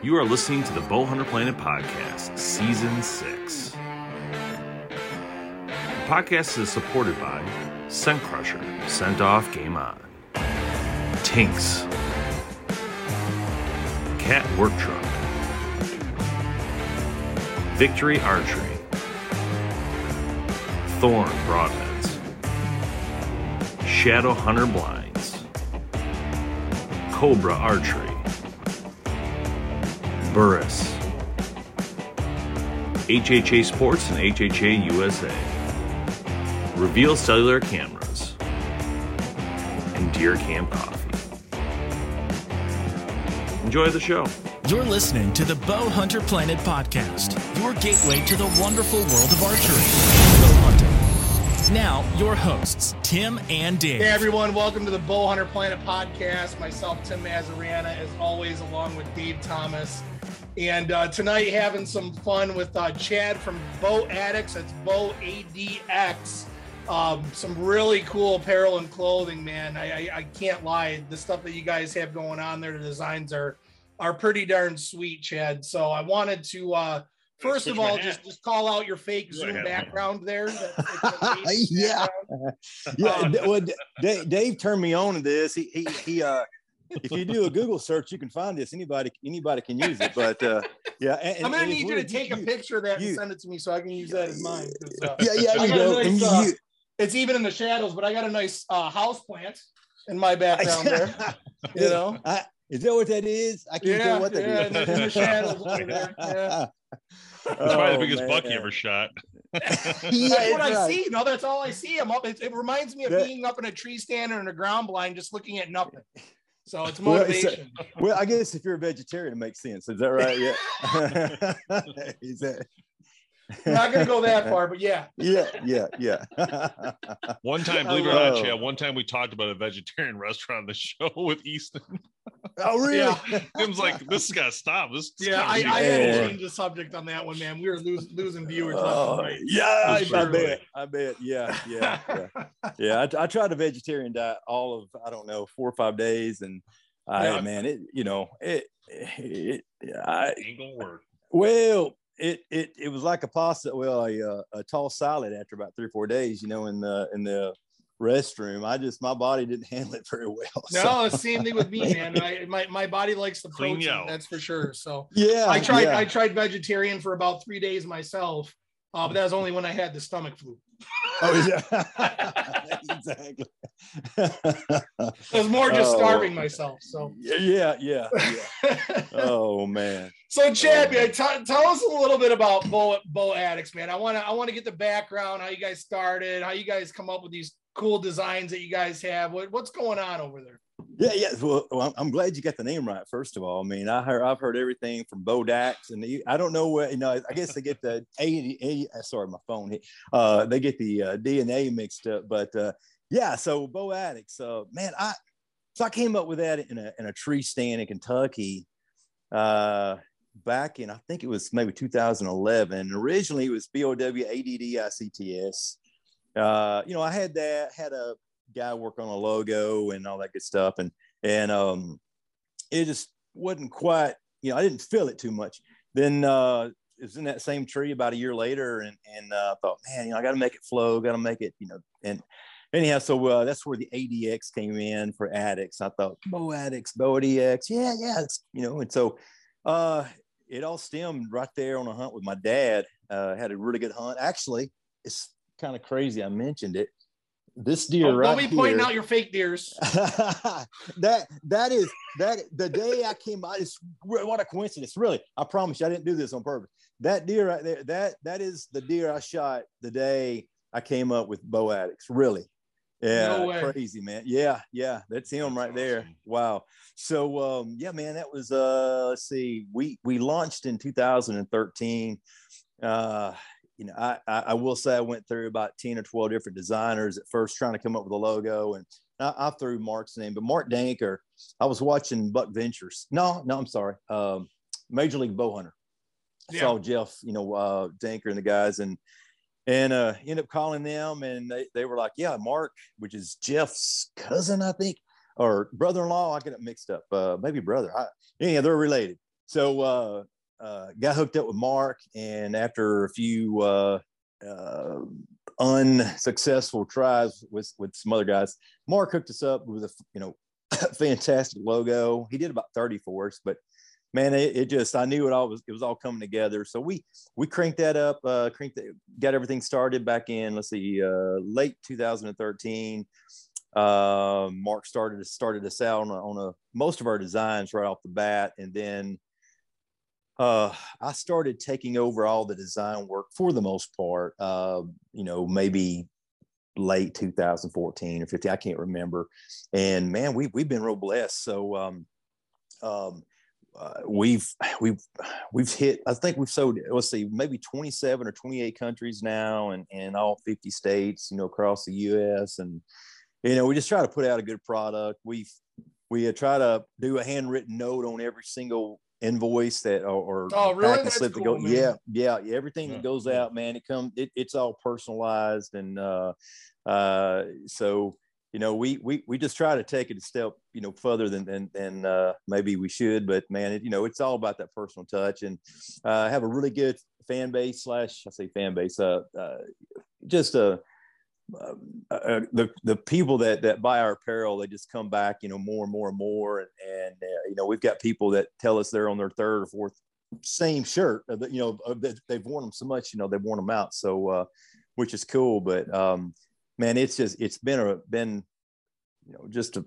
You are listening to the Bowhunter Planet Podcast, Season 6. The podcast is supported by Scent Crusher, Scent Off, Game On, Tinks, Cat Work Truck, Victory Archery, Thorn Broadheads, Shadow Hunter Blinds, Cobra Archery, Burris, HHA Sports and HHA USA, Reveal Cellular Cameras, and Deer Camp Coffee. Enjoy the show. You're listening to the Bow Hunter Planet podcast, your gateway to the wonderful world of archery. Bow. Now, your hosts, Tim and Dave. Hey everyone, welcome to the Bow Hunter Planet podcast. Myself, Tim Mazariana, as always, along with Dave Thomas. And uh, tonight, having some fun with uh, Chad from Bow Addicts. That's Bow ADX. Um, some really cool apparel and clothing, man. I, I, I can't lie. The stuff that you guys have going on there, the designs are are pretty darn sweet, Chad. So I wanted to uh, first of all just just call out your fake Zoom ahead. background there. That- it's Yeah. background. yeah, Uh, well, Dave, Dave turned me on to this. He he he. Uh, if you do a Google search, you can find this. Anybody anybody can use it. But uh, yeah, and, I'm gonna and need you to weird. take a picture of that you- and send it to me so I can use that as mine. uh, Yeah, yeah, you got a go. nice, uh, you- it's even in the shadows, but I got a nice uh, house plant in my background there. You know, I, is that what that is? I can't Yeah, tell what that yeah, is. in the- shadows over there, yeah. That's probably the Oh, biggest buck you ever shot. Yeah, that's what it's I see. No, that's all I see. I'm up. It, it reminds me of That- being up in a tree stand or in a ground blind, just looking at nothing. So it's Well, it's a- Well, I guess if you're a vegetarian, it makes sense. Is that right? Yeah. is that? I'm not gonna go that far, but yeah. Yeah, yeah, yeah. One time, believe it or not. Chad, one time we talked about a vegetarian restaurant on the show with Easton. oh, really? Yeah. Tim's like, this has got to stop. This this Yeah, I, can't I had to change the subject on that one, man. We were losing losing viewers. Oh, right. yeah, I, That's I bet. I bet. Yeah, yeah, yeah. yeah I, I tried a vegetarian diet all of I don't know four or five days, and I Yeah. man, it you know it it, I, Ain't gonna work. well it it it was like a pasta well a uh, a tall salad after about three or four days, you know, in the in the restroom. I just my body didn't handle it very well. No, so- it's same thing with me, man. I, my my body likes the protein, you that's for sure. So yeah, I tried yeah. I tried vegetarian for about three days myself, uh, but that was only when I had the stomach flu. Oh, yeah. exactly. It was more just Oh. starving myself. So, yeah, yeah, yeah. Oh man. so Chad, Oh. man, t- tell us a little bit about Bow Bow Addicts, man. I want to I want to get the background, how you guys started, how you guys come up with these cool designs that you guys have. What, what's going on over there? Yeah, yeah. Well, I'm- glad you got the name right. First of all, I mean, I heard I've heard everything from Bodax, and the, I don't know what you know. I guess they get the A, A sorry, my phone hit. Uh, they get the uh, DNA mixed up, but uh, yeah. So Bow Addicts, uh, man, I so I came up with that in a in a tree stand in Kentucky, uh, back in I think it was maybe 2011. Originally, it was B O W A D D I C T S. Uh, you know, I had that had a guy work on a logo and all that good stuff, and and um, it just wasn't quite. You know, I didn't feel it too much. Then uh, it was in that same tree about a year later, and and uh, I thought, man, you know, I got to make it flow, got to make it, you know, and anyhow, so uh, that's where the ADX came in for addicts. I thought, Bow Addicts, Bow ADX, yeah, yeah, it's you know, and so uh, it all stemmed right there on a hunt with my dad. Uh, had a really good hunt. Actually, it's kind of crazy. I mentioned it. This deer Oh, right don't be pointing out your fake deers. that that is that the day I came out is what a coincidence. Really, I promise you, I didn't do this on purpose. That deer right there, that that is the deer I shot the day I came up with bow addicts. Really, Yeah, No way. crazy man. Yeah, yeah, that's him That's right there. Wow. So um, yeah, man, that was uh, let's see, we we launched in 2013. Uh, you know, I, I will say I went through about 10 or 12 different designers at first trying to come up with a logo, and I, I threw Mark's name, but Mark Danker. I was watching Buck Ventures. No, no, I'm sorry. Um, Major League Bowhunter. I Yeah. saw Jeff, you know, uh, Danker and the guys, and and uh, ended up calling them, and they, they were like, "Yeah, Mark, which is Jeff's cousin, I think, or brother-in-law. I get it mixed up. Uh, maybe brother. I, yeah, they're related." So uh, uh, got hooked up with Mark, and after a few uh, uh, unsuccessful tries with with some other guys, Mark hooked us up with a you know fantastic logo. He did about thirty for us, but man, it, it just I knew it all was it was all coming together. So we we cranked that up, uh, cranked that, got everything started back in let's see, uh, late 2013. Uh, Mark started started us out on on a most of our designs right off the bat, and then uh, I started taking over all the design work for the most part. Uh, you know, maybe late 2014 or 15, I can't remember. And man, we we've been real blessed. So um, um, uh, we've we've we've hit. I think we've sold. Let's see, maybe 27 or 28 countries now, and and all 50 states. You know, across the U.S. and you know, we just try to put out a good product. We we uh, try to do a handwritten note on every single invoice that or, or Oh, really? packing That's slip that cool, go. Yeah, yeah, yeah. Everything Yeah, that goes out, man, it comes. It, it's all personalized, and uh, uh, so you know, we we we just try to take it a step, you know, further than than, than uh, maybe we should. But man, it, you know, it's all about that personal touch, and uh, have a really good fan base slash I say fan base, uh, uh just a. Uh, uh, the the people that that buy our apparel, they just come back, you know, more and more and more, and, and uh, you know, we've got people that tell us they're on their third or fourth same shirt, uh, you know, they've worn them so much, you know, they've worn them out. So, which is cool, but um, man, it's just it's been a been you know just a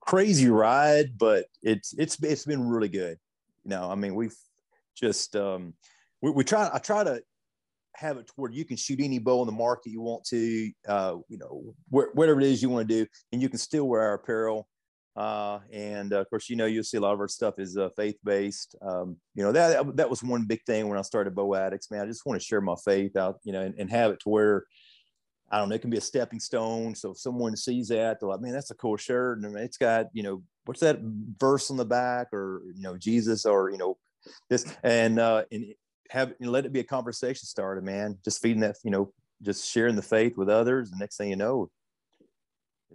crazy ride, but it's it's it's been really good. You know, I mean, we've just um, we, we try. I try to have it to where you can shoot any bow in the market you want to. Uh, you know, wh- whatever it is you want to do, and you can still wear our apparel. Uh, and uh, of course, you know, you'll see a lot of our stuff is uh, faith based. Um, you know, that that was one big thing when I started Bow Addicts. Man, I just want to share my faith out, you know, and, and have it to where I don't know, it can be a stepping stone. So if someone sees that, they're like, man, that's a cool shirt. And it's got, you know, what's that verse on the back or, you know, Jesus or, you know, this and, uh, and have, you know, let it be a conversation starter, man. Just feeding that, you know, just sharing the faith with others. The next thing you know,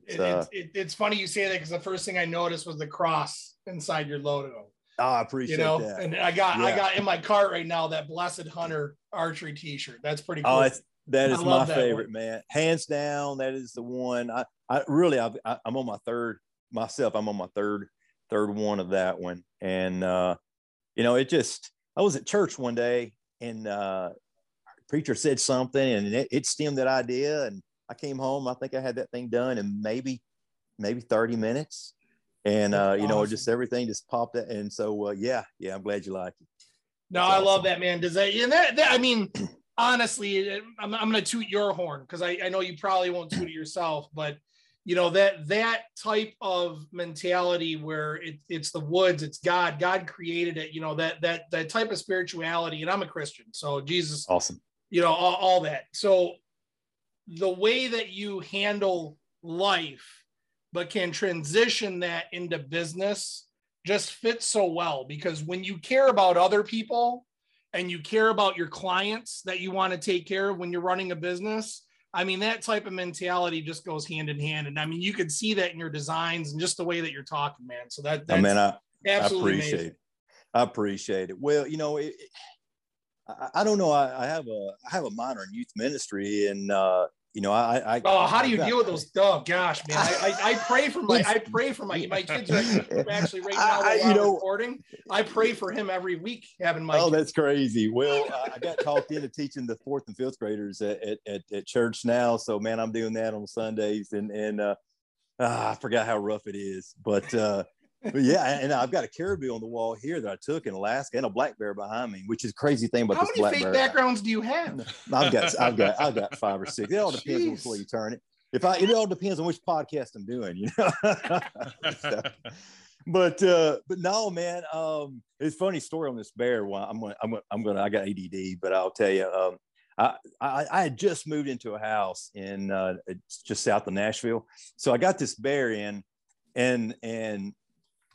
it's, uh, it's, it, it's funny you say that because the first thing I noticed was the cross inside your logo. oh, I appreciate it You know, that. and I got I got in my cart right now that Blessed Hunter archery T-shirt. That's pretty cool. Oh, that my that favorite, one. man. Hands down, that is the one. I, I really, I've, I, I'm on my third myself. I'm on my third, third one of that one. And, uh, you know, it just, I was at church one day and, uh, preacher said something and it, it stemmed that idea. And I came home. I think I had that thing done in maybe, maybe 30 minutes. And, uh, you know, awesome. just everything just popped. It. And so, uh, yeah, yeah, I'm glad you like it. No, That's I love that man. Does that and that, that I mean, honestly, I'm, I'm gonna toot your horn because I, I know you probably won't toot it yourself, but you know that that type of mentality where it, it's the woods, it's God, God created it. You know that that that type of spirituality, and I'm a Christian, so Jesus, Awesome. you know all, all that. So the way that you handle life, but can transition that into business, just fits so well because when you care about other people and you care about your clients that you want to take care of when you're running a business i mean that type of mentality just goes hand in hand and i mean you could see that in your designs and just the way that you're talking man so that I mean, I, absolutely I appreciate amazing. it. I appreciate it. Well, you know, it, it- I, I don't know. I, I have a I have a minor in youth ministry, and uh, you know, I, I Oh, how do you deal with those? Oh gosh, man! I, I, I pray for my I pray for my my kids are actually right now I- you know- recording. I pray for him every week having my. Oh, kids. that's crazy. Well, I- got talked into teaching the fourth and fifth graders at, at, at, church now. So, man, I'm doing that on Sundays, and and uh, ah, I forgot how rough it is, but uh, but yeah, and I've got a caribou on the wall here that I took in Alaska, and a black bear behind me, which is a crazy thing about How this many black fake bear. backgrounds do you have? I've got I've got I've got five or six. It all depends on which way you turn it. if I, it all depends on which podcast I'm doing, you know. so, but uh, but no, man. Um, it's funny story on this bear. Well, I'm gonna, I'm gonna, I'm gonna, I got ADD, but I'll tell you. Um, I, I, I had just moved into a house in uh, just south of Nashville, so I got this bear in, and and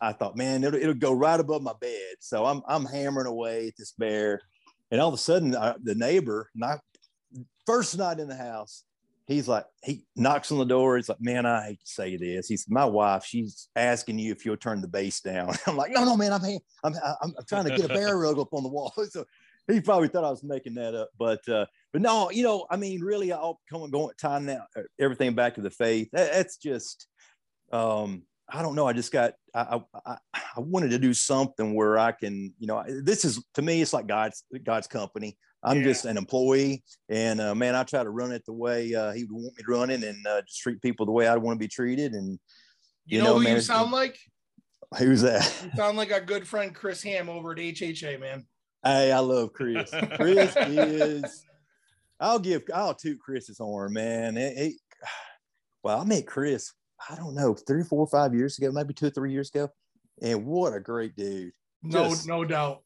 I thought, man, it'll, it'll go right above my bed. So I'm I'm hammering away at this bear, and all of a sudden, I, the neighbor, not first night in the house, he's like, he knocks on the door. He's like, man, I hate to say this. He's my wife. She's asking you if you'll turn the bass down. I'm like, no, no, man, I'm I'm I'm, I'm trying to get a bear rug up on the wall. So he probably thought I was making that up, but uh, but no, you know, I mean, really, I'll come and going time now, uh, everything back to the faith. That, that's just, um, I don't know. I just got, I, I, I wanted to do something where I can, you know, this is to me, it's like God's God's company. I'm yeah. just an employee, and uh, man, I try to run it the way uh, He would want me to run it, and uh, just treat people the way I want to be treated. And you, you know, know, who man, you sound like? Who's that? You sound like our good friend Chris Hamm over at HHA, man. Hey, I love Chris. Chris is. I'll give. I'll toot Chris's horn, man. It, it, well, I met Chris. I don't know, three, four, five years ago, maybe two or three years ago, and what a great dude. No, Just, no doubt.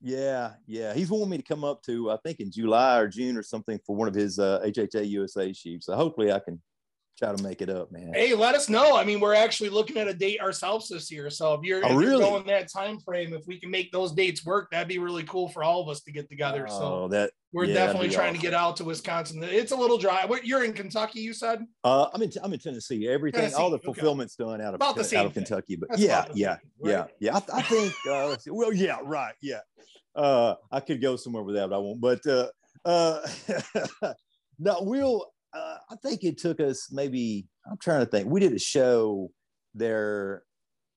Yeah, yeah. He's wanting me to come up to, I think, in July or June or something for one of his uh, HHA USA shoots. So hopefully, I can try to make it up, man. Hey, let us know. I mean, we're actually looking at a date ourselves this year. So if you're, oh, if really? you're going that time frame, if we can make those dates work, that'd be really cool for all of us to get together. Oh, so that we're yeah, definitely trying awesome. to get out to Wisconsin. It's a little dry. You're in Kentucky, you said? Uh, I'm in I'm in Tennessee. Everything, Tennessee. all the fulfillment's okay. done out of out of thing. Kentucky. But That's yeah, yeah, thing, right? yeah, yeah. I, I think. Uh, well, yeah, right, yeah. Uh, I could go somewhere with that, but I won't. But uh, uh, no, we'll. I think it took us maybe I'm trying to think. We did a show there.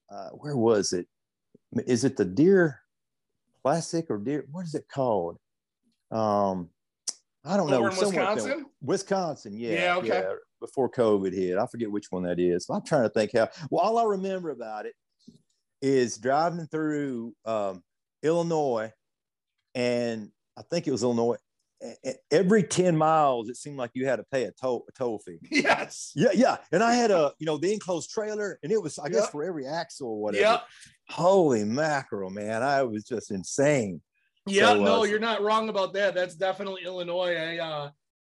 Uh, where was it? Is it the Deer Classic or Deer? What is it called? Um, I don't Over know. In Wisconsin. Wisconsin, yeah, yeah, okay. Yeah, before COVID hit, I forget which one that is. I'm trying to think how. Well, all I remember about it is driving through um, Illinois, and I think it was Illinois, every 10 miles it seemed like you had to pay a toll a toll fee. Yes. Yeah yeah. And i had a you know the enclosed trailer and it was i yep. guess for every axle or whatever. Yep. holy mackerel man. I was just insane. Yeah so, no uh, you're not wrong about that. That's definitely illinois. I uh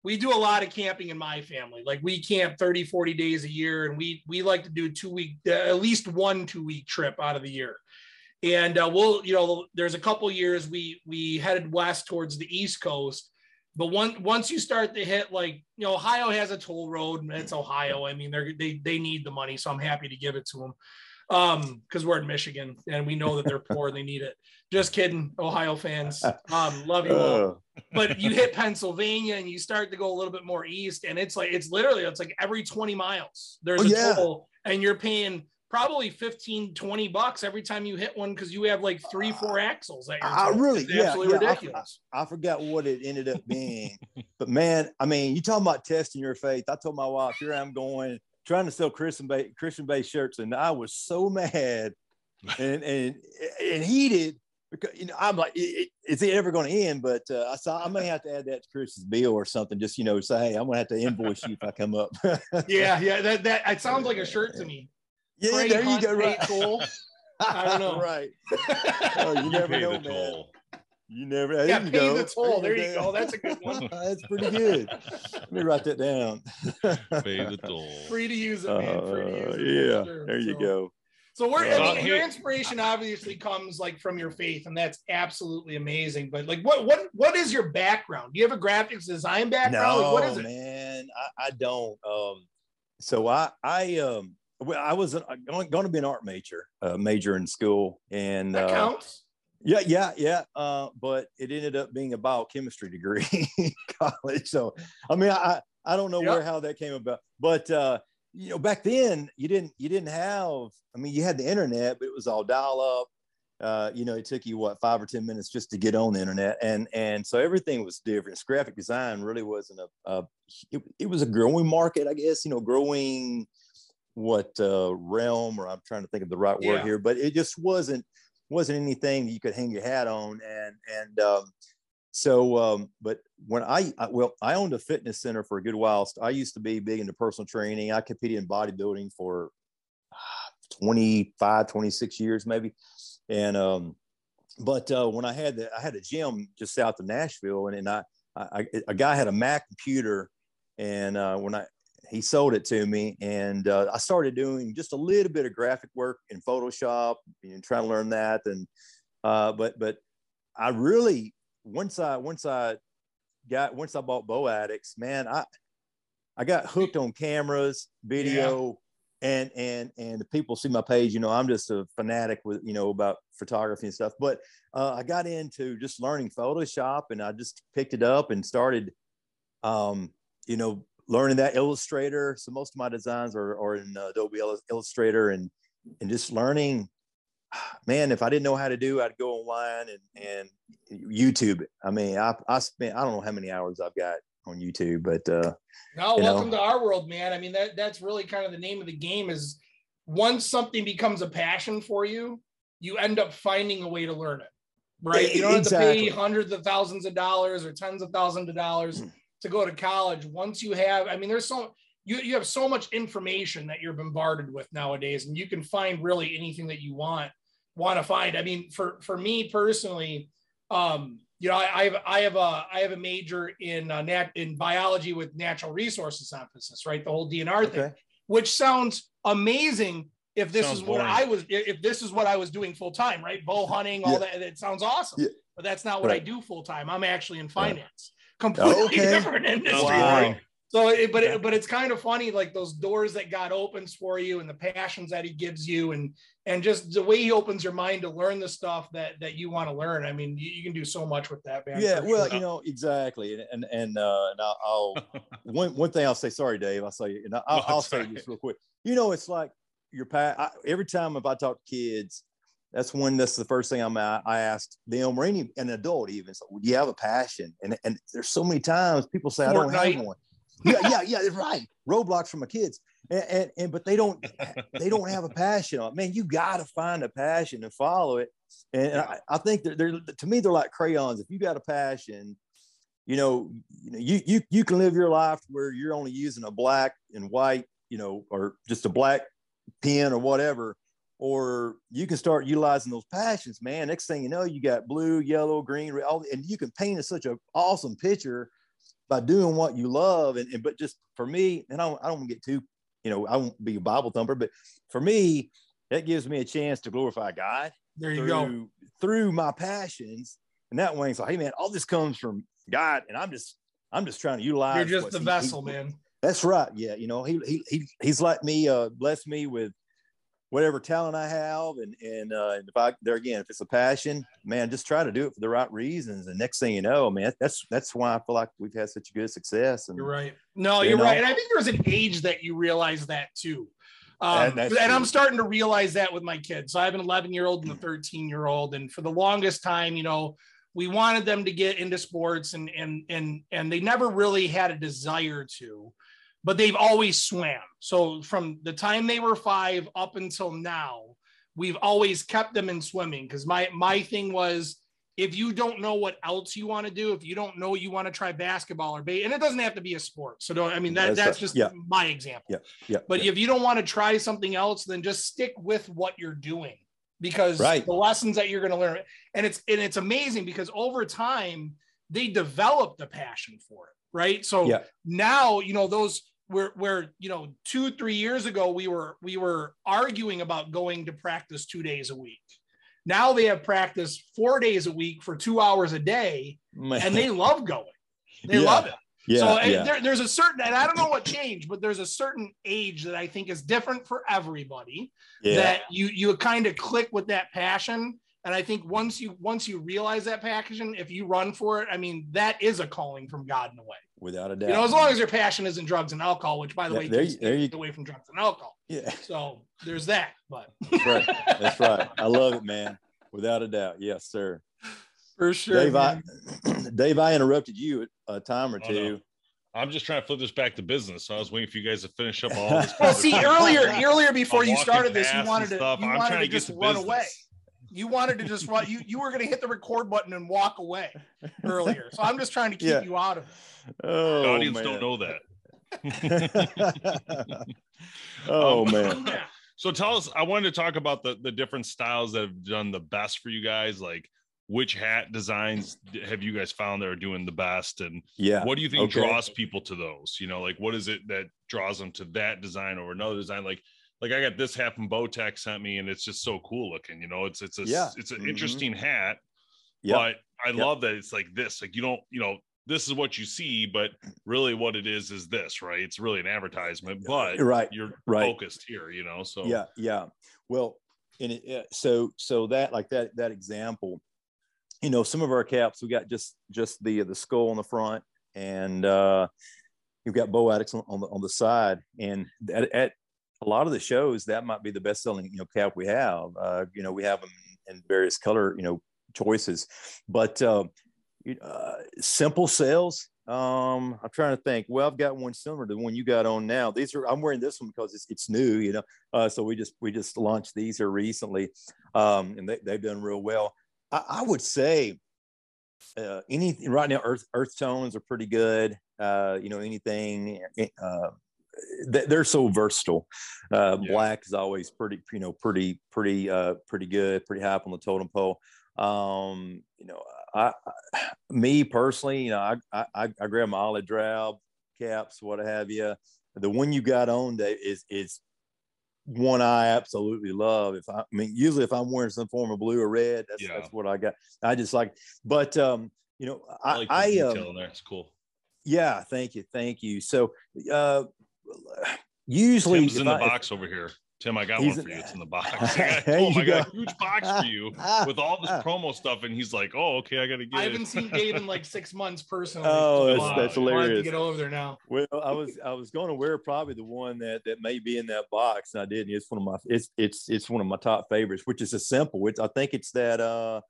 we do a lot of camping in my family. Like we camp 30 40 days a year and we we like to do two week at least one two week trip out of the year and uh, we'll you know there's a couple years we we headed west towards the east coast. But one, once you start to hit like you know ohio has a toll road and it's ohio. I mean they're they, they need the money so i'm happy to give it to them um because we're in michigan and we know that they're poor and they need it. Just kidding ohio fans. Um love you all. But you hit pennsylvania and you start to go a little bit more east and it's like it's literally it's like every 20 miles there's oh, a yeah. toll and you're paying probably 15 20 bucks every time you hit one because you have like three four axles that you're I really it's yeah, yeah ridiculous I, I, forgot what it ended up being but man i mean you talking about testing your faith i told my wife here i'm going trying to sell christian based christian based shirts and i was so mad and and and heated because you know I'm like, is it ever going to end? But uh, I saw I may have to add that to Chris's bill or something. Just you know, say, hey, I'm going to have to invoice you if I come up. yeah, yeah, that that it sounds like a shirt to me. Yeah, Trey there you go. Right. Cool. I don't know. right. Oh, you never know, man. Toll. You never. There yeah, you pay go. the toll. There, you go. That's a good one. That's pretty good. Let me write that down. pay the toll. Free to use it, man. Free to use it. Uh, yeah. Sure. There you so. go. So we're I mean, your inspiration obviously comes like from your faith, and that's absolutely amazing. But like, what what what is your background? Do you have a graphics design background? No, like, what is it? man, I, I don't. Um, so I I um well, I was going to be an art major, uh, major in school, and that uh, counts. Yeah, yeah, yeah. Uh, but it ended up being a biochemistry degree in college. So, I mean, I I don't know yep. where how that came about, but uh, you know, back then you didn't you didn't have. I mean, you had the internet, but it was all dial up. Uh, you know, it took you what five or ten minutes just to get on the internet, and and so everything was different. Graphic design really wasn't a, a it, it was a growing market, I guess. You know, growing what uh, realm, or I'm trying to think of the right yeah. word here, but it just wasn't wasn't anything you could hang your hat on. And and um, so, um, but when I, I, well, I owned a fitness center for a good while. I used to be big into personal training. I competed in bodybuilding for uh, 25, 26 years, maybe. And, um, but uh, when I had the, I had a gym just south of Nashville, and, and I, I, a guy had a Mac computer, and uh, when I he sold it to me, and uh, I started doing just a little bit of graphic work in Photoshop and trying to learn that. And uh, but but I really once I once I got once I bought Bow Addicts, man, I I got hooked on cameras, video, yeah. and and and the people see my page. You know, I'm just a fanatic with you know about photography and stuff. But uh, I got into just learning Photoshop, and I just picked it up and started, um, you know, learning that Illustrator. So most of my designs are, are in uh, Adobe Illustrator, and and just learning man, if I didn't know how to do, I'd go online and, and YouTube it. I mean, I, I spent, I don't know how many hours I've got on YouTube, but, uh, no, welcome know. to our world, man. I mean, that that's really kind of the name of the game is once something becomes a passion for you, you end up finding a way to learn it, right? You don't exactly. have to pay hundreds of thousands of dollars or tens of thousands of dollars mm. To go to college. Once you have, I mean, there's so, you, you have so much information that you're bombarded with nowadays and you can find really anything that you want want to find. I mean, for for me personally, um, you know, I, I, have I have a I have a major in uh, nat in biology with natural resources emphasis, right? The whole DNR okay. thing, which sounds amazing if this sounds is what I was if this is what I was doing full time, right? Bow hunting, all yeah. that. It sounds awesome, yeah. but that's not what right. I do full time. I'm actually in finance, completely okay. different industry, wow. right? So, it, but it, but it's kind of funny, like those doors that God opens for you, and the passions that He gives you, and and just the way He opens your mind to learn the stuff that that you want to learn. I mean, you, you can do so much with that, man. Yeah, well, sure. you know exactly, and and and, uh, and I'll, I'll one one thing I'll say. Sorry, Dave. I'll say, and I'll, I'll say this real quick. You know, it's like your pat. Every time if I talk to kids, that's when that's the first thing I'm I asked them or any an adult even. So, do you have a passion? And and there's so many times people say Fortnite. I don't have one yeah, yeah, yeah, right. Roblox for my kids. And, and, and, but they don't they don't have a passion. Man, you gotta find a passion and follow it. And I, I think that they're to me, they're like crayons. If you got a passion, you know, you know, you you you can live your life where you're only using a black and white, you know, or just a black pen or whatever, or you can start utilizing those passions, man. Next thing you know, you got blue, yellow, green, all, and you can paint such an awesome picture by doing what you love. And, and but just for me and I don't, I don't get too you know I won't be a Bible thumper but for me that gives me a chance to glorify God there you through, go. through my passions. And that way so hey man all this comes from God and I'm just I'm just trying to utilize you're just the he, vessel he, man. That's right. Yeah you know he, he, he he's let me uh bless me with whatever talent I have, and and, uh, and if I there again, if it's a passion, man, just try to do it for the right reasons. And next thing you know, man, that's that's why I feel like we've had such good success. And you're right. No, you are right. And I think there's an age that you realize that too. Um, and, and I'm starting to realize that with my kids. So I have an 11 year old and a 13 year old, and for the longest time, you know, we wanted them to get into sports, and and and and they never really had a desire to but they've always swam. So from the time they were five up until now, we've always kept them in swimming because my my thing was if you don't know what else you want to do, if you don't know you want to try basketball or bait, and it doesn't have to be a sport. So don't I mean that that's, just yeah. my example. Yeah. Yeah. But yeah. if you don't want to try something else, then just stick with what you're doing because right. the lessons that you're going to learn and it's and it's amazing because over time they develop the passion for it right so yeah. now you know those where where you know two three years ago we were we were arguing about going to practice two days a week now they have practice four days a week for two hours a day Man. and they love going they yeah. love it yeah, so yeah. There, there's a certain and i don't know what changed but there's a certain age that i think is different for everybody yeah. that you you kind of click with that passion and I think once you once you realize that passion, if you run for it, I mean that is a calling from God in a way. Without a doubt. You know, as long as your passion isn't drugs and alcohol, which by the yeah, way, there, there you away from drugs and alcohol. Yeah. So there's that. But that's right. That's right. I love it, man. Without a doubt. Yes, sir. For sure. Dave, I Dave, I interrupted you a time or two. Oh, no. I'm just trying to flip this back to business. So I was waiting for you guys to finish up all this. well, see, earlier, earlier before you started this, you wanted to, you I'm wanted to, to just run business. away. You wanted to just run. You you were going to hit the record button and walk away earlier. So I'm just trying to keep Yeah. you out of it. Oh, the audience man. don't know that. oh Um, man. So tell us, I wanted to talk about the the different styles that have done the best for you guys. Like which hat designs have you guys found that are doing the best? And Yeah. what do you think Okay. draws people to those? You know, like what is it that draws them to that design over another design? Like like I got this hat from Bowtech sent me and it's just so cool looking, you know, it's it's a Yeah. it's an Mhm. interesting hat, Yep. but I Yep. love that it's like this. Like you don't, you know, this is what you see, but really what it is is this, right? It's really an advertisement, but Right, you're right. focused here, you know. So yeah yeah well and it, so so that like that that example you know some of our caps we got just just the the skull on the front and uh you've got bow addicts on, on the on the side and at, at a lot of the shows that might be the best selling you know cap we have uh you know we have them in various color you know choices but uh, uh simple sales um i'm trying to think well i've got one similar to the one you got on now these are i'm wearing this one because it's, it's new you know uh, so we just we just launched these here recently, um, and they, they've done real well. I, I would say uh, anything right now. Earth earth tones are pretty good. Uh, you know anything. Uh, they- they're so versatile. Uh, Yeah. Black is always pretty you know pretty pretty uh, pretty good. Pretty high up on the totem pole. Um, you know, I, I me personally, you know, I I, I I grab my olive drab caps, what have you. The one you got on that is is one I absolutely love. If I, I mean, usually if I'm wearing some form of blue or red, that's Yeah. that's what I got. I just like, but um, you know, I I, like I, um, there. It's cool. yeah, thank you, thank you. So, uh, usually Tim's in the I- box over here. Tim, I got one for you. It's in the box. I, got, I told him I got a huge box for you with all this promo stuff, and he's like, "Oh, okay, I got to get." It. I haven't seen Dave in like six months personally. Oh, that's- Wow. that's I wanted hilarious. To get over there now. Well, I was I was going to wear probably the one that that may be in that box, and I didn't. It's one of my it's it's it's one of my top favorites, which is a simple. It's I think it's that uh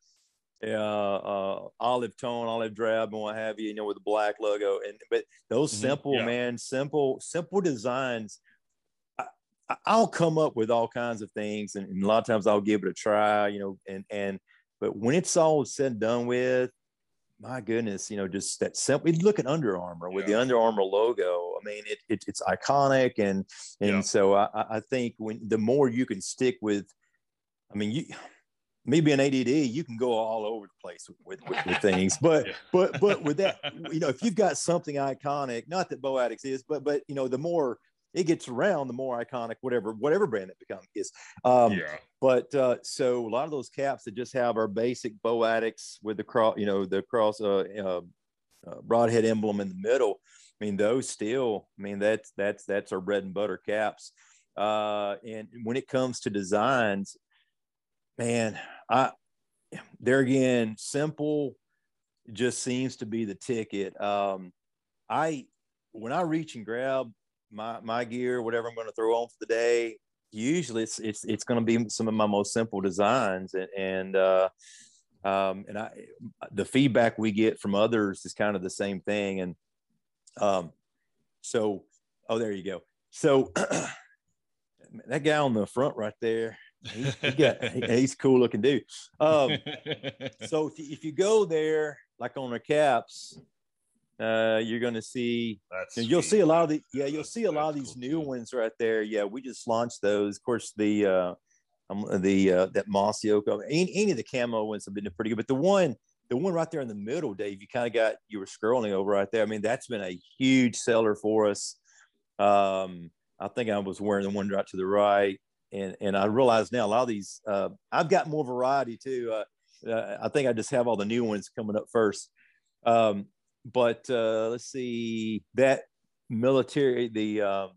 uh, uh olive tone, olive drab, and what have you, you know, with the black logo. And but those Mhm, simple yeah. man, simple simple designs. I, I'll come up with all kinds of things, and, and a lot of times I'll give it a try, you know, and and but when it's all said and done with, my goodness, you know, just that simple. Look at Under Armour with the Under Armour logo. I mean, it, it it's iconic, and and Yeah. so I I think when the more you can stick with, I mean, you, me being ADD, you can go all over the place with with, with things, but Yeah. but but with that, you know, if you've got something iconic, not that Bow Addicts is, but but you know, the more it gets around, the more iconic whatever whatever brand it becomes is. Um, yeah, but uh, so a lot of those caps that just have our basic bow addicts with the cross, you know, the cross uh, uh, uh, broadhead emblem in the middle. I mean, those still, I mean, that's that's that's our bread and butter caps. Uh, and when it comes to designs, man, I there again, simple just seems to be the ticket. Um, I when I reach and grab my my gear, whatever I'm going to throw on for the day, usually it's it's it's going to be some of my most simple designs. And and uh um and i the feedback we get from others is kind of the same thing. And um so oh there you go. So that guy on the front right there he, he got he- he's a cool looking dude um so if you, if you go there like on the caps uh you're going to see and you'll see a lot of the yeah, you'll see a lot of these cool, new too. ones right there. Yeah, we just launched those. Of course, the uh um, the uh that mossy oak. Any, any of the camo ones have been pretty good, but the one the one right there in the middle, Dave, you kind of got you were scrolling over right there. I mean, that's been a huge seller for us. Um, I think I was wearing the one right to the right, and and I realize now a lot of these uh, I've got more variety too. Uh, uh, I think I just have all the new ones coming up first. Um, but uh, let's see that military the uh,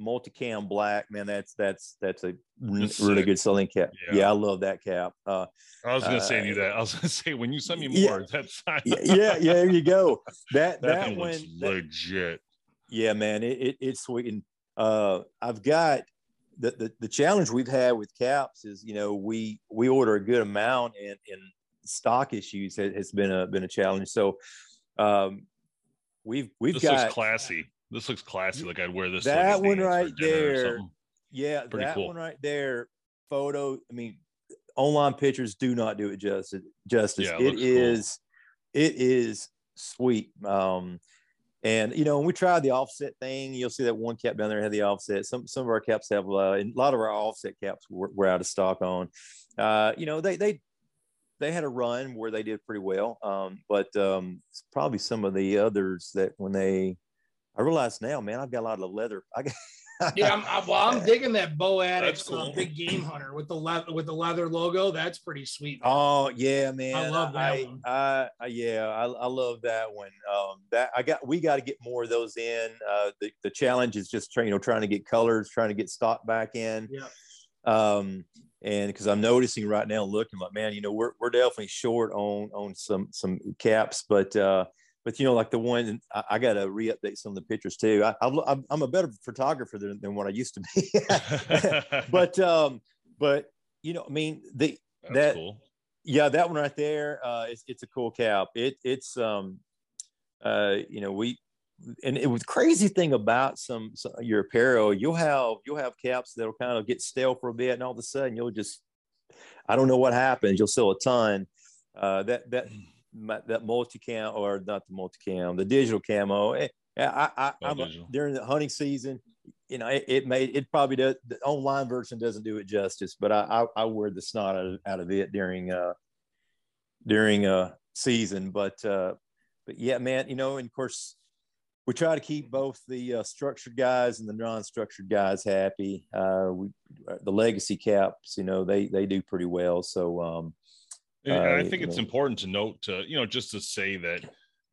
multicam black man. That's that's that's a It's really sick. good selling cap. Yeah. Yeah, I love that cap. Uh, I was gonna say uh, you that. I was gonna say when you send me yeah. more, that's fine. yeah, yeah, yeah, there you go. That that, that, one. looks that- legit. yeah man it, it it's sweet and uh i've got the, the the challenge we've had with caps is you know we we order a good amount and and stock issues has, been a been a challenge so um we've we've This got looks classy. This looks classy. Like I'd wear this. That like, one right there. yeah pretty that cool. one right there photo i mean online pictures do not do it justice. Justice. Yeah, it it is, it is sweet. Um, and you know, when we tried the offset thing, you'll see that one cap down there had the offset. Some some of our caps have, uh, and a lot of our offset caps were, were out of stock on. Uh, you know, they they they had a run where they did pretty well. Um, but um, it's probably some of the others that when they, I realize now, man, I've got a lot of leather. I got, Yeah, I'm, I, well, I'm digging that Bow Addicts cool. big game hunter with the leather with the leather logo. That's pretty sweet. Oh yeah, man. I love that I, one. I, I- yeah, I, I love that one. Um, that I got, we got to get more of those in. Uh, the, the challenge is just trying, you know, trying to get colors, trying to get stock back in. Yeah. Um, and because I'm noticing right now, looking like, man, you know, we're, we're definitely short on, on some, some caps, but, uh, but you know, like the one I, I got to re-update some of the pictures too. I, I'm, I'm a better photographer than, than what I used to be. but, um, but you know, I mean, the, That's that- cool. yeah, that one right there, uh, it's, it's a cool cap. It, it's, um, uh, you know, we, and it was crazy thing about some, some your apparel. You'll have you'll have caps that'll kind of get stale for a bit, and all of a sudden you'll just, I don't know what happens. You'll sell a ton. Uh, that that my- that multicam or not the multicam, the digital camo. eh, I, I, Oh, I'm a- digital. during the hunting season. You know, it, it made it probably does. The online version doesn't do it justice, but I I, I wear the snot out of, out of it during uh during uh season. But uh but yeah, man, you know, and of course we try to keep both the uh, structured guys and the non-structured guys happy. Uh, we the legacy caps, you know, they they do pretty well. So um, And, and I Uh, think it's know. important to note to, you know, just to say that,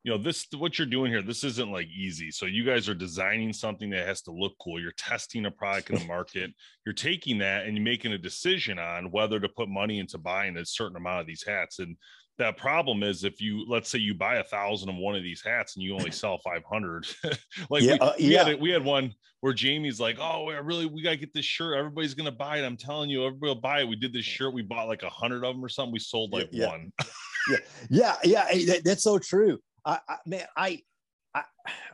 you know, this, what you're doing here, this isn't like easy. So you guys are designing something that has to look cool. You're testing a product in the market. You're taking that and you're making a decision on whether to put money into buying a certain amount of these hats. And that problem is if you, let's say you buy a thousand of one of these hats and you only sell 500, like Yeah, we, uh, we, had, yeah. we had one where Jamie's like, oh, I really, we got to get this shirt. Everybody's to buy it. I'm telling you, everybody will buy it. We did this shirt. We bought like a hundred of them or something. We sold like yeah. one. yeah, yeah, hey, that, that's so true. I, I man, I, I,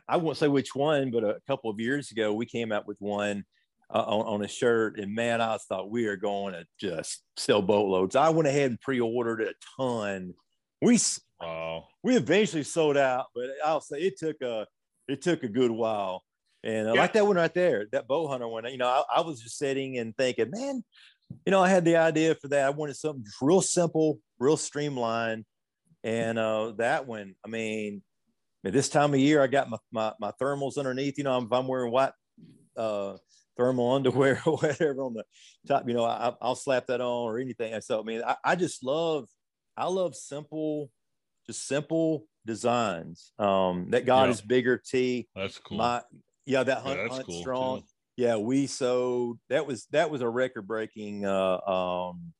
I won't say which one, but a couple of years ago, we came out with one uh, on, on a shirt, and man, I thought we are going to just sell boatloads. I went ahead and pre-ordered a ton. We Wow. we eventually sold out, but I'll say it took a it took a good while. And I Yeah. like that one right there, that bow hunter one. You know, I, I was just sitting and thinking, man, you know, I had the idea for that. I wanted something real simple, real streamlined. And uh, that one, I mean, at this time of year, I got my, my, my thermals underneath. You know, if I'm wearing white uh, thermal underwear or whatever on the top, you know, I, I'll slap that on or anything. And so, I mean, I, I just love, I love simple, just simple designs. Um, that God Yeah. is bigger T. That's cool. My, yeah, that Yeah, hunt, that's hunt cool, strong too. yeah we sold that was that was a record breaking uh um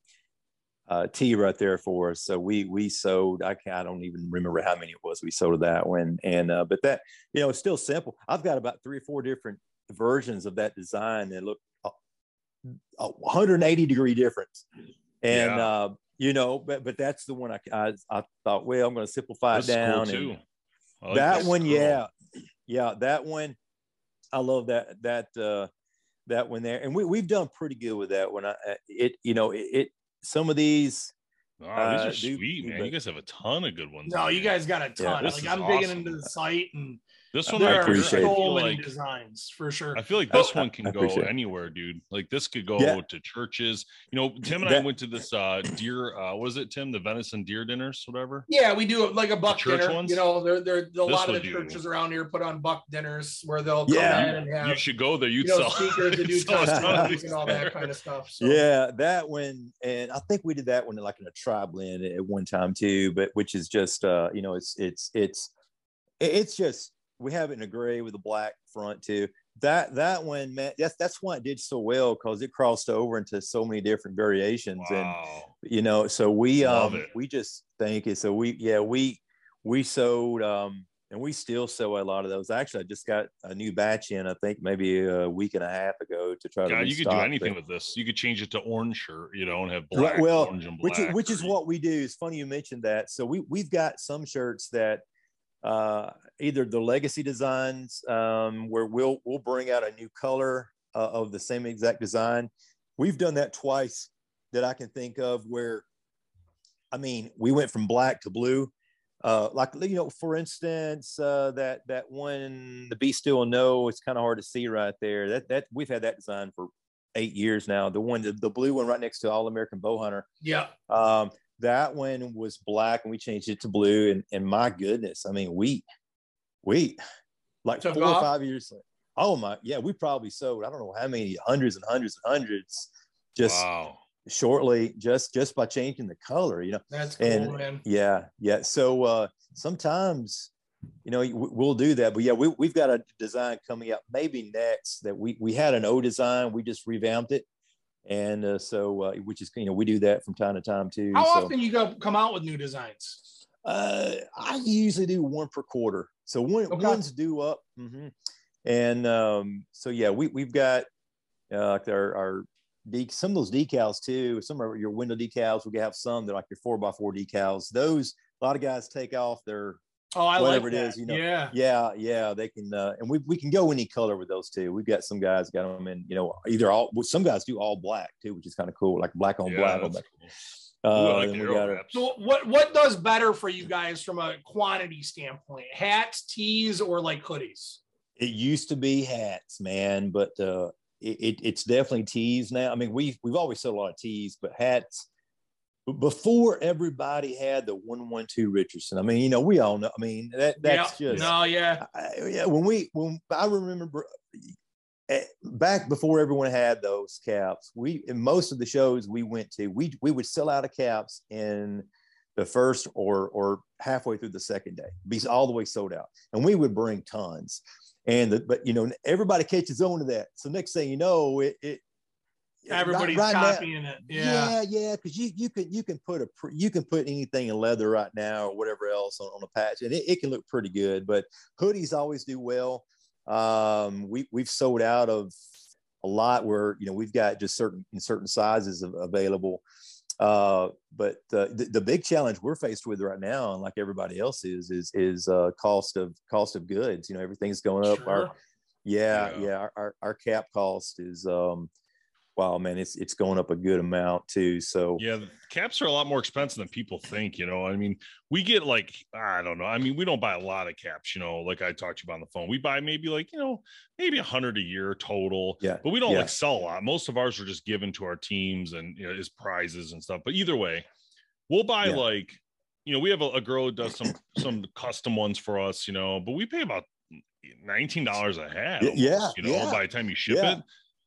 uh tee right there for us so we we sold i can i don't even remember how many it was we sold that one and uh but that you know it's still simple i've got about three or four different versions of that design that look uh, a 180 degree difference and Yeah. uh you know but but that's the one i i, I thought well i'm going to simplify That's it cool down too. like that one Cool. yeah yeah that one i love that that uh that one there and we, we've done pretty good with that one I, I- it you know it, it some of these Wow, these uh, are do- sweet, man. but- You guys have a ton of good ones. No, you guys got a ton. this like I'm digging awesome. into the site and This one I there right are here, appreciate I so feel many like designs for sure. I feel like this one can go anywhere, dude. Like this could go Yeah. to churches. You know, Tim and I went to this uh deer. Uh, was it Tim? The venison deer dinners, whatever. Yeah, we do like a buck church dinner. ones? You know, there there a lot of the do. churches around here put on buck dinners where they'll come Yeah. in and have You should go there. You'd you know, sell speakers to do you'd sell a ton of testimonies these and all that kind of stuff. So yeah that one and i think we did that one like in a tri blend at one time too but which is just uh you know it's it's it's it's just we have it in a gray with a black front too that that one man that's that's why it did so well because it crossed over into so many different variations and you know so we Love um it. we just think it so we yeah we we sold um and we still sell a lot of those actually i just got a new batch in i think maybe a week and a half ago to try to God, you could do anything with this. You could change it to orange shirt, you know, and have Right, black, well, orange, and which black. is, which is what we do it's funny you mentioned that so we we've got some shirts that uh either the legacy designs um where we'll we'll bring out a new color uh, of the same exact design we've done that twice that I can think of where, I mean, we went from black to blue. Uh, like you know, for instance, uh, that that one, the Be Still No, it's kind of hard to see right there. That that we've had that design for eight years now. The one, the, the blue one right next to All American Bow Hunter. Yeah. Um, that one was black, and we changed it to blue. And and my goodness, I mean, we we like Took four or five years. Oh my, yeah, we probably sold. I don't know how many hundreds and hundreds and hundreds just wow. shortly, just just by changing the color. You know. That's cool, And- man. Yeah, yeah. So uh, sometimes, you know, we- we'll do that. But yeah, we, we've got a design coming up maybe next that we we had an O design, we just revamped it, and uh, so uh, which is you know we do that from time to time too. How so, often you go come out with new designs? Uh, I usually do one per quarter, so one Okay. one's due up, Mhm. and um, so yeah, we we've got uh, our our de- some of those decals too. Some of your window decals. We have some that are like your four by four decals. Those a lot of guys take off their Oh, I Whatever like it that. is, you know. Yeah. yeah yeah they can uh, and we, we can go any color with those too we've got some guys got them in you know either all some guys do all black too which is kind of cool like black on Yeah, black on black cool. Uh, like we got aero. So what what does better for you guys from a quantity standpoint? Hats, tees, or like hoodies? it used to be hats man but uh it, it, it's definitely tees now i mean we've we've always sold a lot of tees but hats b- before everybody had the 112 richardson i mean you know we all know i mean that that's yeah. just no, yeah. I, yeah, when we when I remember eh, back before everyone had those caps, we in most of the shows we went to, we we would sell out of caps in the first or or halfway through the second day, be all the way sold out, and we would bring tons. And the, but you know everybody catches on to that. So next thing you know, it, it Everybody's right now- copying it. Yeah. yeah, yeah, because you you can you can put a you can put anything in leather right now or whatever else on, on a patch, and it, it can look pretty good. But hoodies always do well. Um, we we've sold out of a lot where you know we've got just certain in certain sizes of, available. Uh, but uh, the, the big challenge we're faced with right now, and like everybody else is, is is uh, cost of cost of goods. You know, everything's going up. Our yeah, Yeah. yeah. Our, our, our cap cost is um wow man, it's it's going up a good amount too. So Yeah, the caps are a lot more expensive than people think. You know, I mean, we get like I don't know. I mean, we don't buy a lot of caps. You know, like I talked to you about on the phone, we buy maybe like you know maybe a hundred a year total. yeah, But we don't Yeah. like sell a lot. Most of ours are just given to our teams and you know as prizes and stuff. But either way, we'll buy Yeah. like you know we have a, a girl who does some some custom ones for us. You know, but we pay about nineteen dollars a hat. Y- yeah, you know, yeah, by the time you ship yeah. it.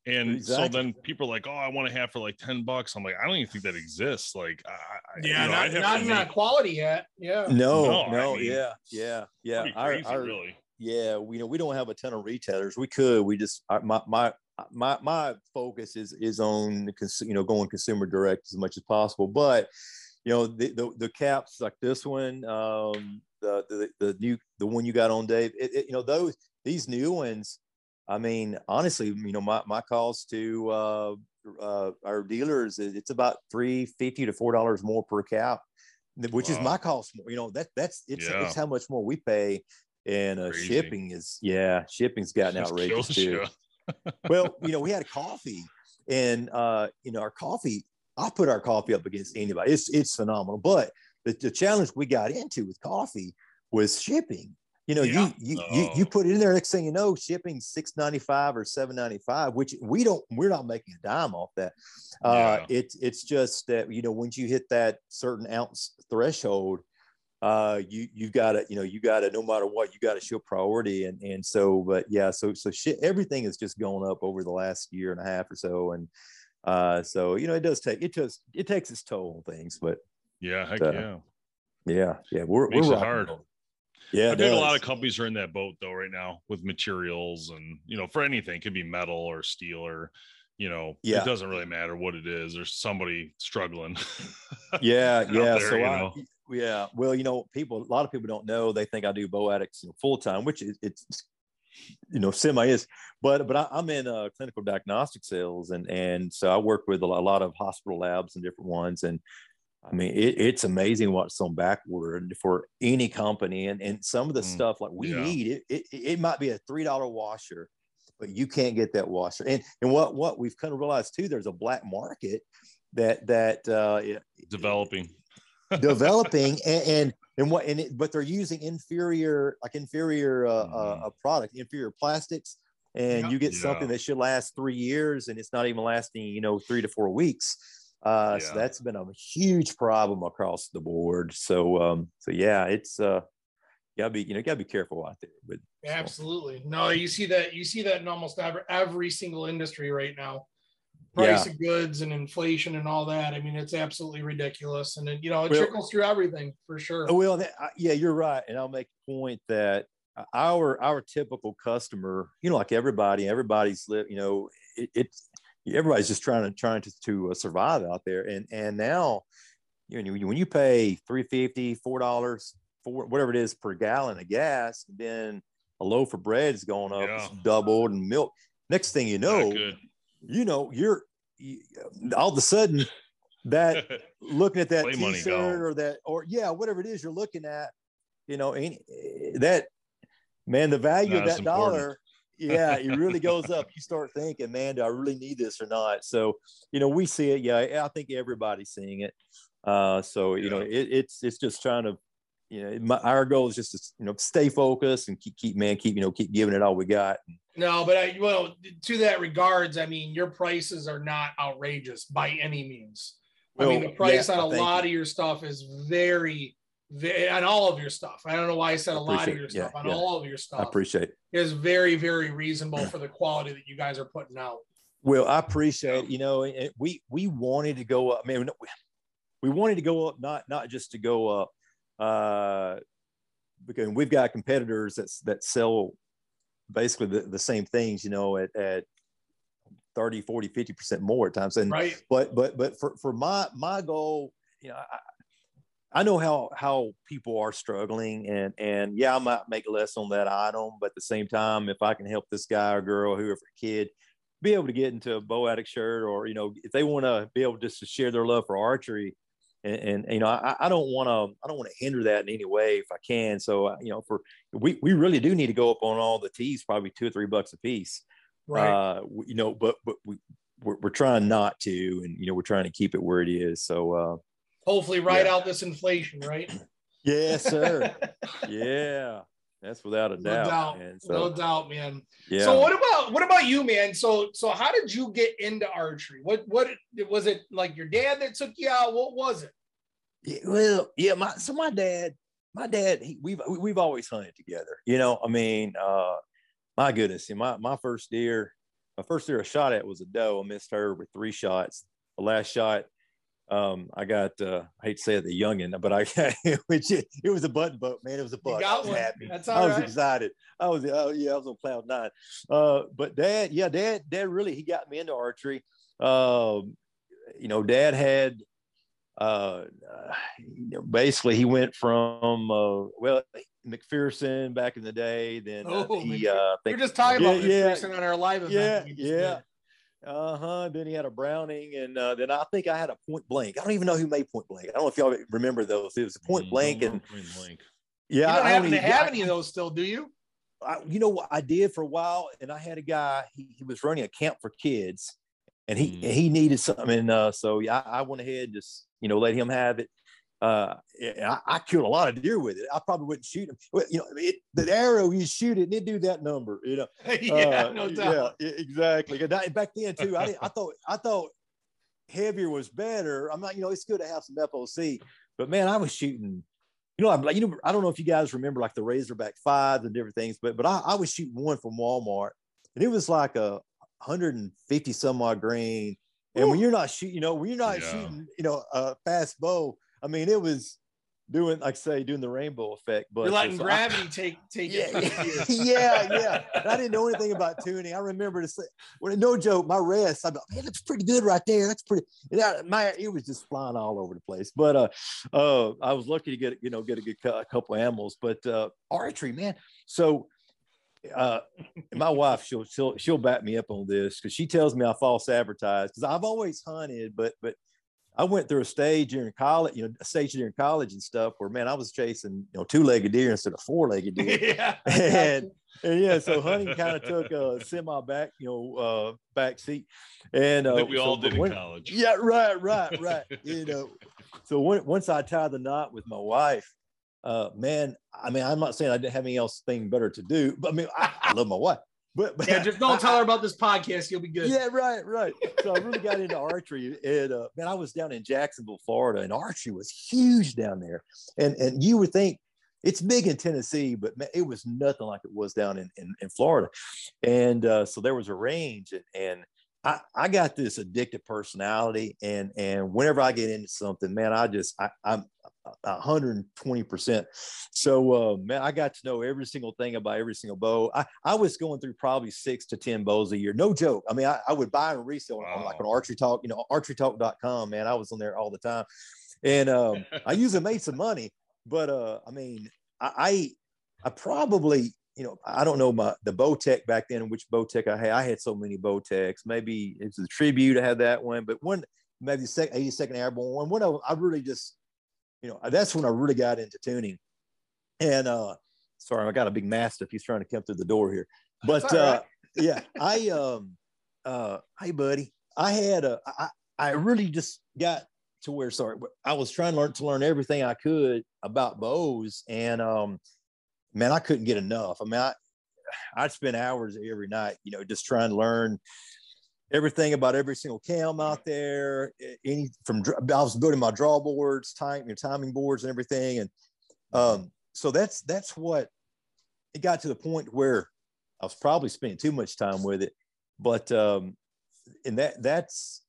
And Exactly. so then people are like, "Oh, I want a hat for like ten bucks." I'm like, "I don't even think that exists." Like, I, I- Yeah, you know, not, have not to in a make- quality hat. Yeah. no, No, no, I mean, yeah, yeah, yeah. pretty Our- crazy, our- really. yeah, we you know we don't have a ton of retailers. We could. We just our- my my my my focus is is on you know going consumer direct as much as possible. But you know the the, the caps like this one, um, the, the the new the one you got on Dave. It, it, you know those these new ones. I mean, honestly, you know my my cost to uh, uh, our dealers it's about three fifty to four dollars more per cap, which is my cost. more. You know that that's it's Yeah. it's how much more we pay and uh, shipping is yeah shipping's gotten Just outrageous too well you know we had coffee and uh you know our coffee i put our coffee up against anybody it's it's phenomenal but the, the challenge we got into with coffee was shipping you know Yeah. you you, you you put it in there next thing you know shipping 695 or 795 which we don't we're not making a dime off that uh Yeah. it's it's just that you know once you hit that certain ounce threshold uh you you gotta you know you gotta no matter what you gotta show priority and and so but yeah so so shit everything has just gone up over the last year and a half or so and uh so you know it does take it just it takes its toll on things but Yeah, heck Uh, yeah. yeah yeah we're Makes we're it hard. on. Yeah I think a lot of companies are in that boat though right now with materials and you know for anything it could be metal or steel or you know Yeah. it doesn't really matter what it is. There's somebody struggling. yeah yeah there, so you I, yeah well you know people a lot of people don't know they think i do bow addicts you know, full time which is it's you know semi is but but I, i'm in uh, clinical diagnostic sales and and so i work with a lot, a lot of hospital labs and different ones and i mean it, it's amazing what's on backward for any company and and some of the Mm, stuff like we yeah. need it, it it might be a three dollar washer but you can't get that washer and and what what we've kind of realized too there's a black market that that uh, developing, developing, and, and and what and it, but they're using inferior like inferior uh, uh, product, inferior plastics, and Yep. you get Yeah. something that should last three years, and it's not even lasting, you know, three to four weeks. Uh, So that's been a huge problem across the board. So um, so yeah, it's uh, you gotta be you know gotta be careful out there. But so- Absolutely. No, you see that you see that in almost every every single industry right now. Price of goods and inflation and all that. I mean, it's absolutely ridiculous. And it, you know, it Well- trickles through everything for sure. Well, that, yeah, you're right, and I'll make a point that uh, our our typical customer, you know, like everybody, everybody's live, you know, it, it's everybody's just trying to trying to, to uh, survive out there, and and now, you know, when you pay three fifty, four dollars, four whatever it is per gallon of gas, then a loaf of bread is going up, it's Yeah. doubled, and milk. Next thing you know, you know, you're you, all of a sudden that looking at that Play t-shirt or that or yeah whatever it is you're looking at you know ain't that man the value of that dollar yeah it really goes up. You start thinking man do i really need this or not? So you know we see it. Yeah i think everybody's seeing it. Uh so you know it, it's it's just trying to you know my, our goal is just to you know stay focused and keep keep man keep you know keep giving it all we got. No, but I well, to that regards, I mean, your prices are not outrageous by any means. I mean, the price yeah, on a lot you. of your stuff is very, on all of your stuff. I don't know why I said a lot of your it. Yeah, stuff. on yeah. all of your stuff. i appreciate it is very, very reasonable for the quality that you guys are putting out. Well, I appreciate, you know, we we wanted to go up. I mean, we- we wanted to go up, not not just to go up, uh, because we've got competitors that that sell basically the, the same things, you know, at, at 30, 40, 50 percent more at times. And Right. but but but for for my my goal, you know, I, I know how how people are struggling, and and yeah, I might make less on that item, but at the same time, if I can help this guy or girl, whoever kid, be able to get into a bow addict shirt, or you know, if they want to be able just to share their love for archery, and, and you know, I, I don't want to I don't want to hinder that in any way if I can. So uh, you know, for we we really do need to go up on all the tees, probably two or three bucks a piece Right. uh you know but but we we're, we're trying not to and you know we're trying to keep it where it is so uh Hopefully, ride yeah. out this inflation, right? yes sir yeah that's without a No doubt, doubt. man. No doubt, man. yeah So what about what about you, man? So so how did you get into archery? What what was it like your dad that took you out? What was it? Yeah, well yeah my so my dad my dad he, we've we've always hunted together you know i mean uh my goodness my my first deer my first deer i shot at was a doe i missed her with three shots the last shot um i got uh i hate to say it the youngin but i which it, it was a button boat man it was a got i was one. happy That's I was right. excited. I was, oh yeah, I was on cloud nine. Uh, but dad, yeah, dad, dad really, he got me into archery. Um, you know, dad had, uh, you know, basically he went from, uh, well, McPherson back in the day. Then uh, Oh, he, uh, I We're just talking about Yeah, this yeah. on our live event. yeah, yeah. Did. Uh huh. Then he had a Browning, and uh, then I think I had a Point Blank. I don't even know who made Point Blank. I don't know if y'all remember those. It was a Point Mm, Blank, and Point blank. yeah, You don't I happen to even- have I- any of those still, do you? I, you know what I did for a while, and I had a guy. He, he was running a camp for kids, and he Mm. he needed something. And uh, so yeah, I, I went ahead and just you know let him have it. Uh, I, I killed a lot of deer with it. I probably wouldn't shoot them. Well, you know, it, the arrow you shoot it, and it do that number. You know, yeah, Uh, no doubt. Yeah, exactly. I- back then too, I, didn't, I thought I thought heavier was better. I'm not, you know, it's good to have some FOC, but man, I was shooting. You know, I'm like, you know, I don't know if you guys remember like the Razorback fives and different things, but but I, I was shooting one from Walmart, and it was like a 150 some odd grain. And when you're not shooting, you know, when you're not Yeah. shooting, you know, a fast bow, I mean, it was doing, like I say, doing the rainbow effect. But You're letting so I- gravity take take yeah, it. yeah, yeah. And I didn't know anything about tuning. I remember to say, well, no joke, my rest, I'm like, man, that's pretty good right there. That's pretty. And I, my it was just flying all over the place. But uh, uh, I was lucky to get you know get a good a couple animals. But uh, archery, man. So uh, my wife, she'll she'll she'll back me up on this because she tells me I false advertise because I've always hunted, but but I went through a stage during college, you know, a stage during college and stuff where man, I was chasing, you know, two-legged deer instead of four-legged deer. yeah. And and yeah, so hunting kind of took a semi back, you know, uh, back seat. And uh, we so all did when- in college. Yeah, right, right, right. you know, so when, once I tied the knot with my wife, uh, man, I mean, I'm not saying I didn't have any else thing better to do, but I mean, I, I love my wife. But, but Yeah, just don't tell her about this podcast. You'll be good. yeah, right, right. So I really got into archery. And uh, man, I was down in Jacksonville, Florida, and archery was huge down there. And and you would think it's big in Tennessee, but man, it was nothing like it was down in in, in Florida. And uh, so there was a range, and, and I, I got this addictive personality, and and whenever I get into something, man, I just I, I'm 120 percent. So uh, man, I got to know every single thing about every single bow. I, I was going through probably six to ten bows a year, no joke. I mean, I, I would buy and resell on like an archery talk, you know, archerytalk.com. Man, I was on there all the time, and um, I usually made some money. But uh, I mean, I, I I probably you know I don't know my the Bowtech back then, which Bowtech I had. I had so many Bowtechs. Maybe it's a tribute. I had that one, but one maybe the sec- 82nd Airborne one. One of I really just you know that's when I really got into tuning. And uh, sorry, I got a big mastiff. He's trying to come through the door here. But right. uh, yeah, I um uh hey buddy, I had a I I really just got to where sorry, I was trying to learn to learn everything I could about bows, and um man, I couldn't get enough. I mean, I I'd spend hours every night, you know, just trying to learn everything about every single cam out there. Any from I was building my draw boards, time, you know, timing boards, and everything, and um, so that's that's what it got to the point where I was probably spending too much time with it, but um, and that that's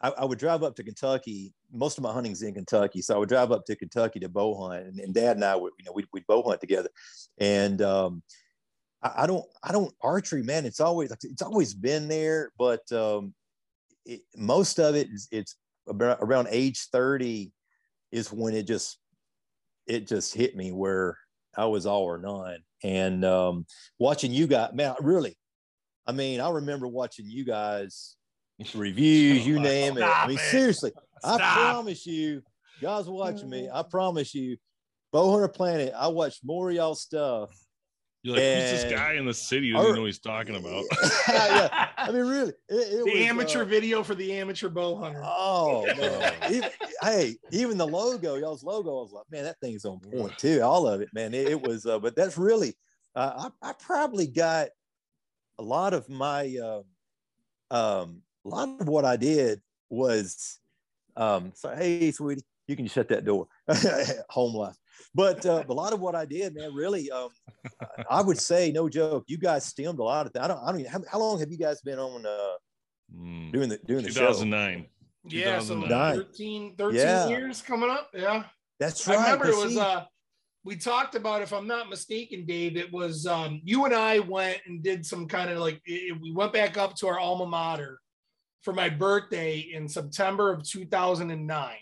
I, I would drive up to Kentucky. Most of my hunting's in Kentucky, so I would drive up to Kentucky to bow hunt, and, and Dad and I would, you know, we'd, we'd bow hunt together. And um, I, I don't, I don't archery, man. It's always, it's always been there, but um, it, most of it is, it's about, around age thirty is when it just, it just hit me where I was all or none. And um, watching you guys, man, really, I mean, I remember watching you guys reviews, you name it. I mean, it. Seriously, I promise you, guys watching me. I promise you, Bowhunter Planet. I watched more of y'all stuff. You're like, who's this guy in the city? Doesn't know he's talking about. yeah, I mean, really, it, it the was, amateur uh, video for the amateur bow hunter. Oh even, hey, even the logo, y'all's logo, I was like, man, that thing's on point too. All of it, man. It, it was, uh, but that's really, uh, I, I probably got a lot of my, uh, um, a lot of what I did was, um, so hey, sweetie, you can shut that door, home life. But uh, a lot of what I did, man, really, um, I would say, no joke, you guys stemmed a lot of. Th- I don't, I don't. Even, how, how long have you guys been on uh, Mm. doing the doing the show? 2009. yeah, so 2009. 13, 13 Yeah. years coming up. Yeah. That's right. I remember it was see- uh we talked about if I'm not mistaken, Dave, it was um you and I went and did some kind of like it- we went back up to our alma mater for my birthday in September of 2009.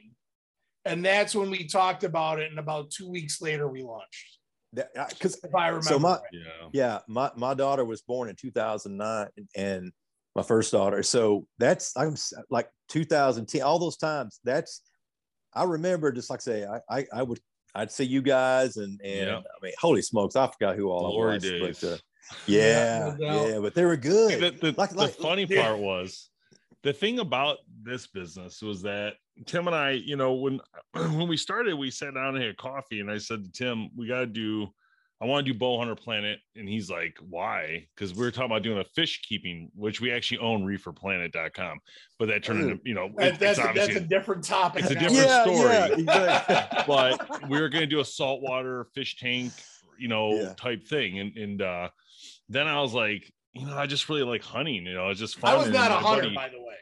And that's when we talked about it, and about two weeks later we launched. because If I remember. so my right. Yeah. yeah my, my daughter was born in 2009 and my first daughter so that's i'm like 2010 all those times that's i remember just like I say i i, I would i'd see you guys and and Yeah. i mean holy smokes i forgot who all Glory I was days. but, uh, yeah no yeah but they were good See, the, the, Like- the like- funny yeah. part was the thing about this business was that Tim and I, you know, when when we started, we sat down and had coffee, and I said to Tim, "We got to do. I want to do Bow Hunter Planet," and he's like, "Why?" Because we were talking about doing a fish keeping, which we actually own reeferplanet.com, but that turned into, you know, it- that's, it's a, that's a different topic. it's a different yeah, story. yeah, exactly. but we were going to do a saltwater fish tank, you know, Yeah. type thing. And and uh, then I was like, you know, I just really like hunting. You know, it's just fun. I was not a my hunter, buddy- by the way.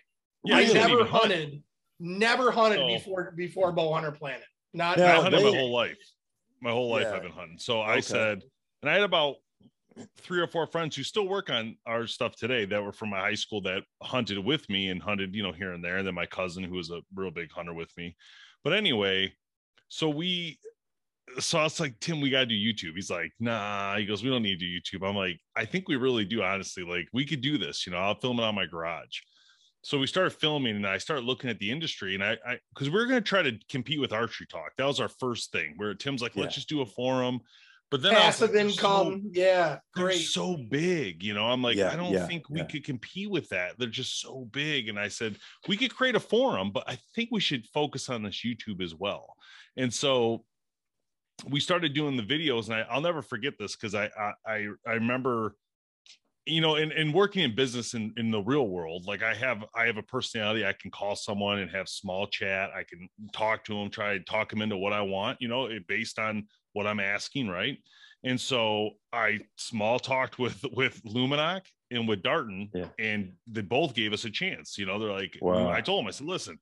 Yeah, I never even hunt. hunted, never hunted Oh. before before Bow Hunter Planet. Not, No, I not hunted my whole life. My whole life Yeah. I've been hunting. So I Okay. said, and I had about three or four friends who still work on our stuff today that were from my high school that hunted with me and hunted, you know, here and there. And then my cousin who was a real big hunter with me. But anyway, so we so I was like, Tim, we gotta do YouTube. He's like, nah, he goes, we don't need to do YouTube. I'm like, I think we really do, honestly. Like, we could do this, you know, I'll film it on my garage. So we started filming and I started looking at the industry and I I because we are gonna try to compete with archery talk. That was our first thing where Tim's like, let's Yeah. just do a forum. But then I was passive like, they're so- income. yeah, they're great. so big, you know. I'm like, Yeah, I don't yeah, think we yeah. could compete with that. They're just so big. And I said, we could create a forum, but I think we should focus on this YouTube as well. And so we started doing the videos, and I, I'll never forget this because I, I I I remember, you know, in, in working in business in, in the real world, like I have I have a personality. I can call someone and have small chat. I can talk to them, try to talk them into what I want, you know, based on what I'm asking, right? And so I small talked with with Lumenok and with Darton, Yeah. and they both gave us a chance. You know, they're like, Wow. I told them, I said, listen,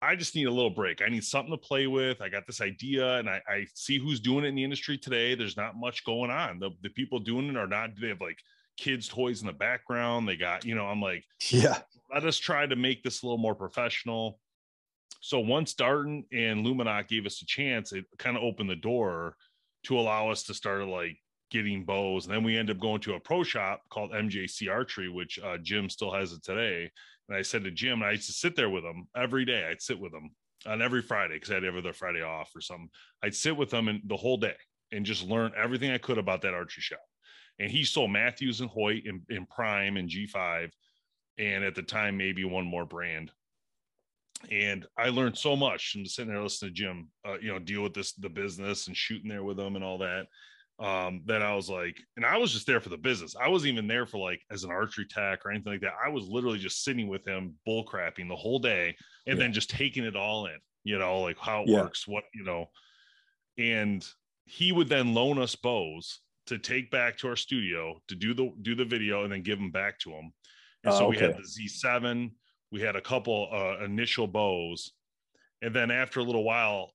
I just need a little break. I need something to play with. I got this idea, and I, I see who's doing it in the industry today. There's not much going on. The the people doing it are not. They have like kids' toys in the background. They got, you know, I'm like, Yeah. let us try to make this a little more professional. So once Darton and Lumenok gave us a chance, it kind of opened the door to allow us to start like getting bows. And then we end up going to a pro shop called MJC Archery, which uh, Jim still has it today. And I said to Jim, and I used to sit there with him every day. I'd sit with him on every Friday because I had every other Friday off or something. I'd sit with him and the whole day and just learn everything I could about that archery shop. And he sold Mathews and Hoyt in Prime and G5 and at the time maybe one more brand and i learned so much from sitting there listening to jim uh, you know deal with this the business and shooting there with him and all that um that i was like and i was just there for the business. I wasn't even there for like as an archery tech or anything like that. I was literally just sitting with him bull crapping the whole day and Yeah. then just taking it all in you know like how it Yeah. works what you know. And he would then loan us bows to take back to our studio to do the do the video and then give them back to him and so Oh, we had the z7 we had a couple uh, initial bows. And then after a little while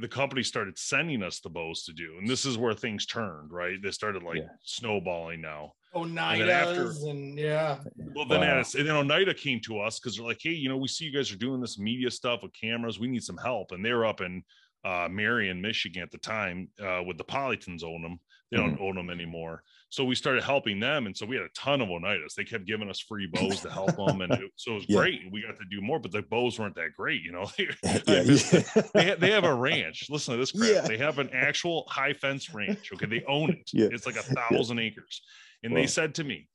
the company started sending us the bows to do and this is where things turned right they started like Yeah. snowballing now Oneidas after- and yeah. well, then Wow. and then Oneida came to us because they're like, hey, you know, we see you guys are doing this media stuff with cameras. We need some help. And they were up in uh, Marion, Michigan at the time uh, with the Polytons own them. They don't mm-hmm. own them anymore. So we started helping them. And so we had a ton of Oneidas. They kept giving us free bows to help them. And it, so it was Yeah. great. We got to do more, but the bows weren't that great, you know. Yeah, yeah. they, ha- they have a ranch. Listen to this crap. They have an actual high fence ranch. Okay. They own it. Yeah. It's like a thousand acres. And Wow. they said to me,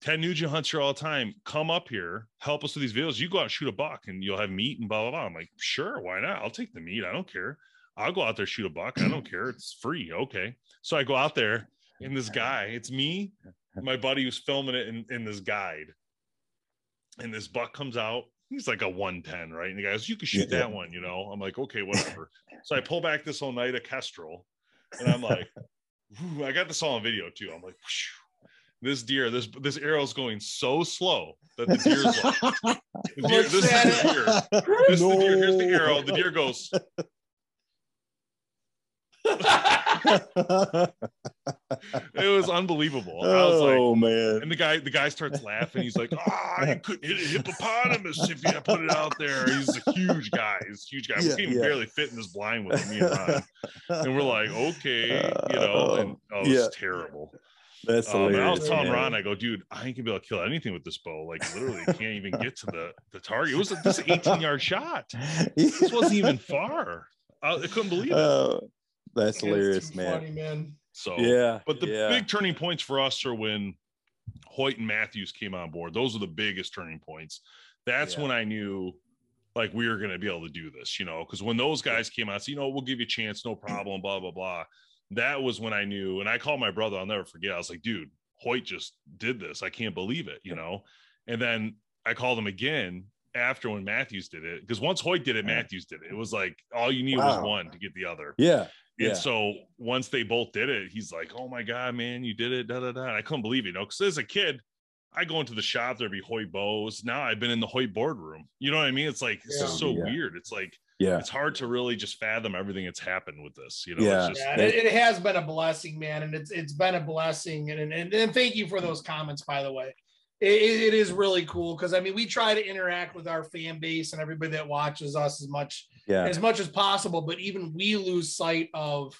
Ted Nugent hunts here all the time. Come up here, help us with these videos. You go out and shoot a buck and you'll have meat and blah, blah, blah. I'm like, sure, why not? I'll take the meat. I don't care. I'll go out there, shoot a buck. I don't care. It's free. Okay. So I go out there and this guy, it's me, my buddy who's filming it in, in this guide. And this buck comes out. He's like a 110, right? And the guy goes, You can shoot Yeah, yeah. that one, you know. I'm like, okay, whatever. so I pull back this Oneida Kestrel and I'm like, I got this all on video too. I'm like, "Phew." this deer, this this arrow's going so slow that the deer's like, the deer, this is the deer. This is the deer. Here's the arrow. The deer goes, it was unbelievable. I was like, oh man. and the guy, the guy starts laughing. He's like, "Ah, you couldn't hit a hippopotamus if you put it out there." He's a huge guy. He's a huge guy. Yeah, we can yeah. barely fit in this blind with him, me and Ron. And we're like, "Okay," you know. And oh, it was Yeah. terrible. That's Um, I was telling man. Ron, I go, "Dude, I ain't gonna be able to kill anything with this bow. Like, literally, can't even get to the the target. It was this 18 yard shot. This wasn't even far. I, I couldn't believe it. Oh, that's It's hilarious, too man. Funny, man. So Yeah. But the yeah. big turning points for us are when Hoyt and Mathews came on board. Those are the biggest turning points. That's Yeah. when I knew like we were going to be able to do this, you know, because when those guys came out, so, you know, we'll give you a chance, no problem, blah, blah, blah. That was when I knew. And I called my brother, I'll never forget. I was like, dude, Hoyt just did this. I can't believe it, you know? And then I called him again after when Mathews did it. Because once Hoyt did it, Mathews did it. It was like all you need was one to get the other. yeah. And Yeah. so once they both did it, he's like, "Oh my god, man, you did it!" Da da da. And I couldn't believe it, you know, because as a kid, I go into the shop, there'd be Hoyt bows. Now I've been in the Hoyt boardroom. You know what I mean? It's like it's just so Yeah. weird. It's like Yeah. it's hard to really just fathom everything that's happened with this. You know, Yeah. it's just Yeah, it, it has been a blessing, man, and it's it's been a blessing, and and, and thank you for those comments, by the way. It, it- it is really cool because I mean we try to interact with our fan base and everybody that watches us as much Yeah. as much as possible, but even we lose sight of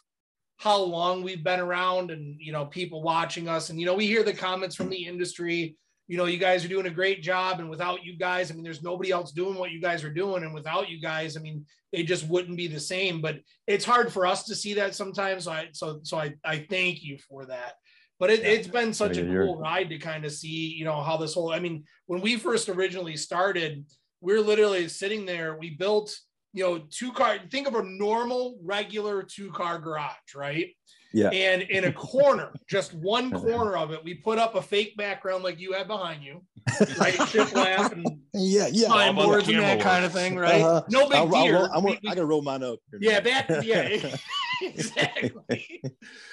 how long we've been around and you know people watching us and you know we hear the comments from the industry you know, you guys are doing a great job. And without you guys, I mean, there's nobody else doing what you guys are doing. And without you guys, I mean, it just wouldn't be the same. But it's hard for us to see that sometimes. So I so so I, I thank you for that. But it, has been such a cool ride to kind of see, you know, how this whole I mean, when we first originally started, we we're literally sitting there, we built, you know, two car, think of a normal, regular two-car garage, right? Yeah. And in a corner, just one corner of it, we put up a fake background like you have behind you, right? Shiplap and yeah, yeah, boards and that kind of thing, right? Uh-huh. No big I'll, deal. I'll, I'm, we, I gotta roll mine up. Yeah, back. Yeah, exactly.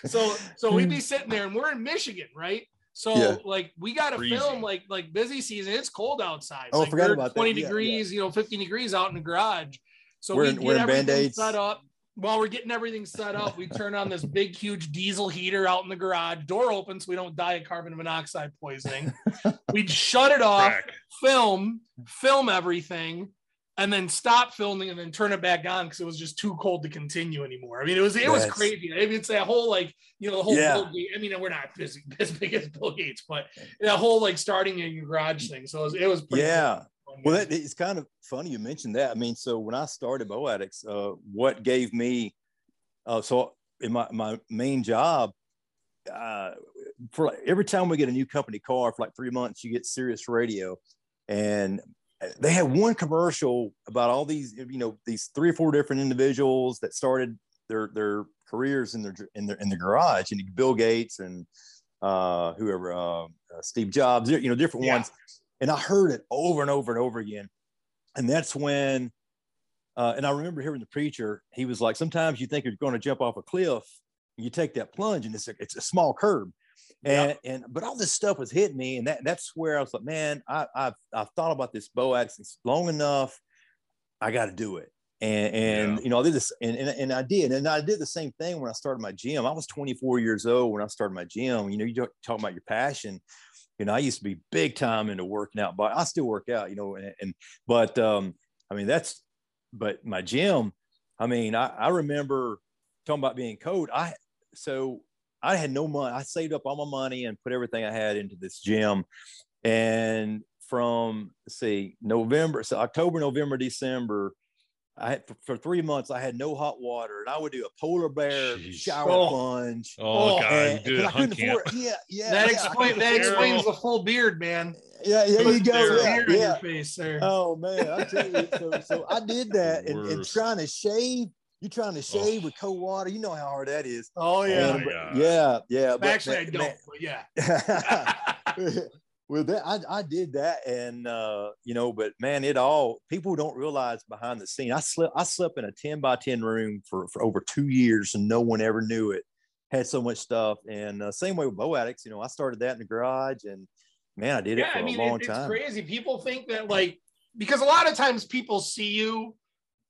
so, so we'd be sitting there, and we're in Michigan, right? So, yeah. like, we got to film like like busy season. It's cold outside. Oh, like, forgot about 20 that. degrees, yeah. you know, 15 degrees out in the garage. So we're we get we're in everything Band-Aids. set up while we're getting everything set up, we turn on this big, huge diesel heater out in the garage. Door open so we don't die of carbon monoxide poisoning. We'd shut it off, Crack. film, film everything, and then stop filming and then turn it back on because it was just too cold to continue anymore. I mean, it was it was crazy. I mean, it's that whole like you know the whole Yeah. Bill I mean, we're not as, as big as Bill Gates, but that whole like starting in your garage thing. So it was, it was pretty Yeah. cool. Well, that, it's kind of funny you mentioned that. I mean, so when I started Bow Addicts, uh, what gave me, uh, so in my, my main job, uh, for like, every time we get a new company car for like three months, you get Sirius Radio, and they had one commercial about all these, you know, these three or four different individuals that started their their careers in their in their in the garage, and Bill Gates and uh, whoever, uh, uh, Steve Jobs, you know, different Yeah. ones and I heard it over and over and over again. And that's when, uh, and I remember hearing the preacher. He was like, "Sometimes you think you're going to jump off a cliff, and you take that plunge, and it's a, it's a small curb." And and but all this stuff was hitting me, and that that's where I was like, "Man, I, I've I've thought about this access long enough. I got to do it." And and Yeah. you know, I did this, and, and and I did, and I did the same thing when I started my gym. I was 24 years old when I started my gym. You know, you talk talk about your passion you know, I used to be big time into working out, but I still work out, you know, and, and but um, I mean that's but my gym, I mean, I, I remember talking about being cold. I so I had no money. I saved up all my money and put everything I had into this gym. And from see, November, so October, November, December, I had for, for three months I had no hot water, and I would do a polar bear Jeez. shower Oh. plunge. Oh, Oh, God, and- you did and a I couldn't camp. afford- yeah, uh, yeah, that yeah, I explains that afford- explains the full beard, man. yeah, there you Put go. Yeah, beard on yeah. your face there. Oh man, I tell you, so, so I did that and, and trying to shave. You're trying to shave with cold water. You know how hard that is. oh yeah. my And- oh, yeah, yeah. But Actually, I don't. But yeah. well, that I, I did that, and uh, you know, but man, it all people don't realize behind the scene. I slept I slept in a ten by ten room for for over two years, and no one ever knew it. Had so much stuff, and uh, same way with Bow Addicts. You know, I started that in the garage, and man, I did it for I mean, a long it- it's time. crazy. People think that like because a lot of times people see you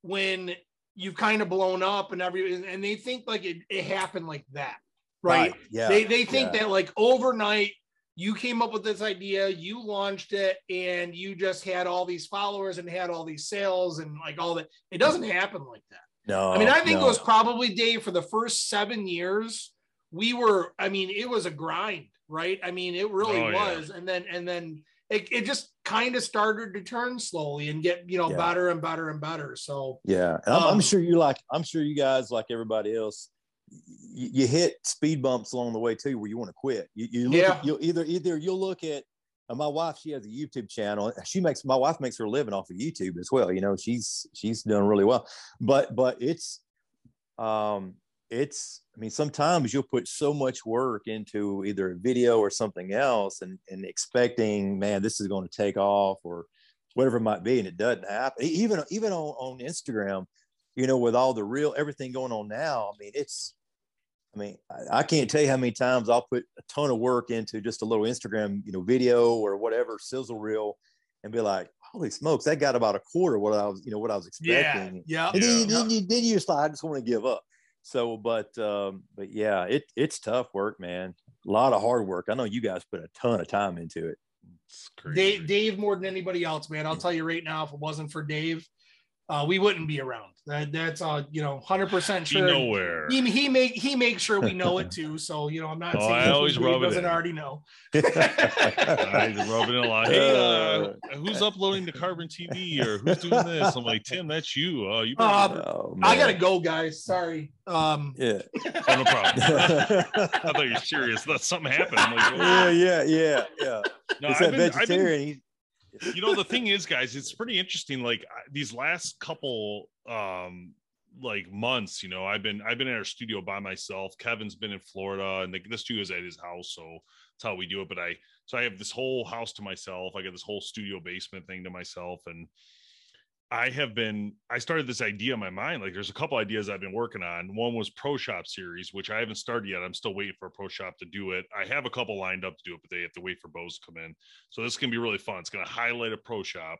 when you've kind of blown up and every and they think like it, it happened like that, right? Yeah. They they think yeah. that like overnight you came up with this idea, you launched it, and you just had all these followers and had all these sales and like all that. It doesn't happen like that. no. I mean, I think no. it was probably Dave for the first seven years. We were, I mean, it was a grind, right? I mean, it really Oh, yeah. was. And then, and then it, it just kind of started to turn slowly and get, you know, Yeah. better and better and better. So, Yeah, and I'm, Um, I'm sure you like. I'm sure you guys like everybody else. You, hit speed bumps along the way too, where you want to quit. You, you look Yeah. at, you'll either either you'll look at. Uh, my wife, she has a YouTube channel. She makes my wife makes her living off of YouTube as well. You know, she's she's doing really well. But but it's, um, it's. I mean, sometimes you'll put so much work into either a video or something else, and and expecting, man, this is going to take off or whatever it might be, and it doesn't happen. Even even on, on Instagram, you know, with all the real everything going on now, I mean, it's. I mean, I, I can't tell you how many times I'll put a ton of work into just a little Instagram, you know, video or whatever sizzle reel, and be like, "Holy smokes, that got about a quarter what I was, you know, what I was expecting." yeah. yeah. And then, you, Yeah. then, you, then you just like, I just want to give up. So, but um, but yeah, it it's tough work, man. A lot of hard work. I know you guys put a ton of time into it. It's crazy. Dave, Dave more than anybody else, man. I'll tell you right now, if it wasn't for Dave, uh, we wouldn't be around. That that's uh, you know, hundred percent Be sure. nowhere. He, he make he makes sure we know it too. So you know, I'm not Oh, saying I always Dave rub it doesn't in. already know. I just rub it a lot. Hey, uh, who's uploading the Carbon TV or who's doing this? I'm like, Tim, that's you. Oh, you. Um, Oh, I gotta go, guys. Sorry. Um, Yeah. Oh, no problem. I thought you were serious. That something happened. I'm like, yeah, yeah, yeah, yeah. no, it's I've that been, I've been, vegetarian. He- you know the thing is guys it's pretty interesting like these last couple um like months you know i've been i've been in our studio by myself. Kevin's been in florida and the, the studio is at his house so that's how we do it. But i so i have this whole house to myself. I got this whole studio basement thing to myself and i have been i started this idea in my mind like there's a couple ideas i've been working on one was pro shop series which i haven't started yet i'm still waiting for a pro shop to do it i have a couple lined up to do it but they have to wait for bows to come in so this can be really fun. It's going to highlight a pro shop,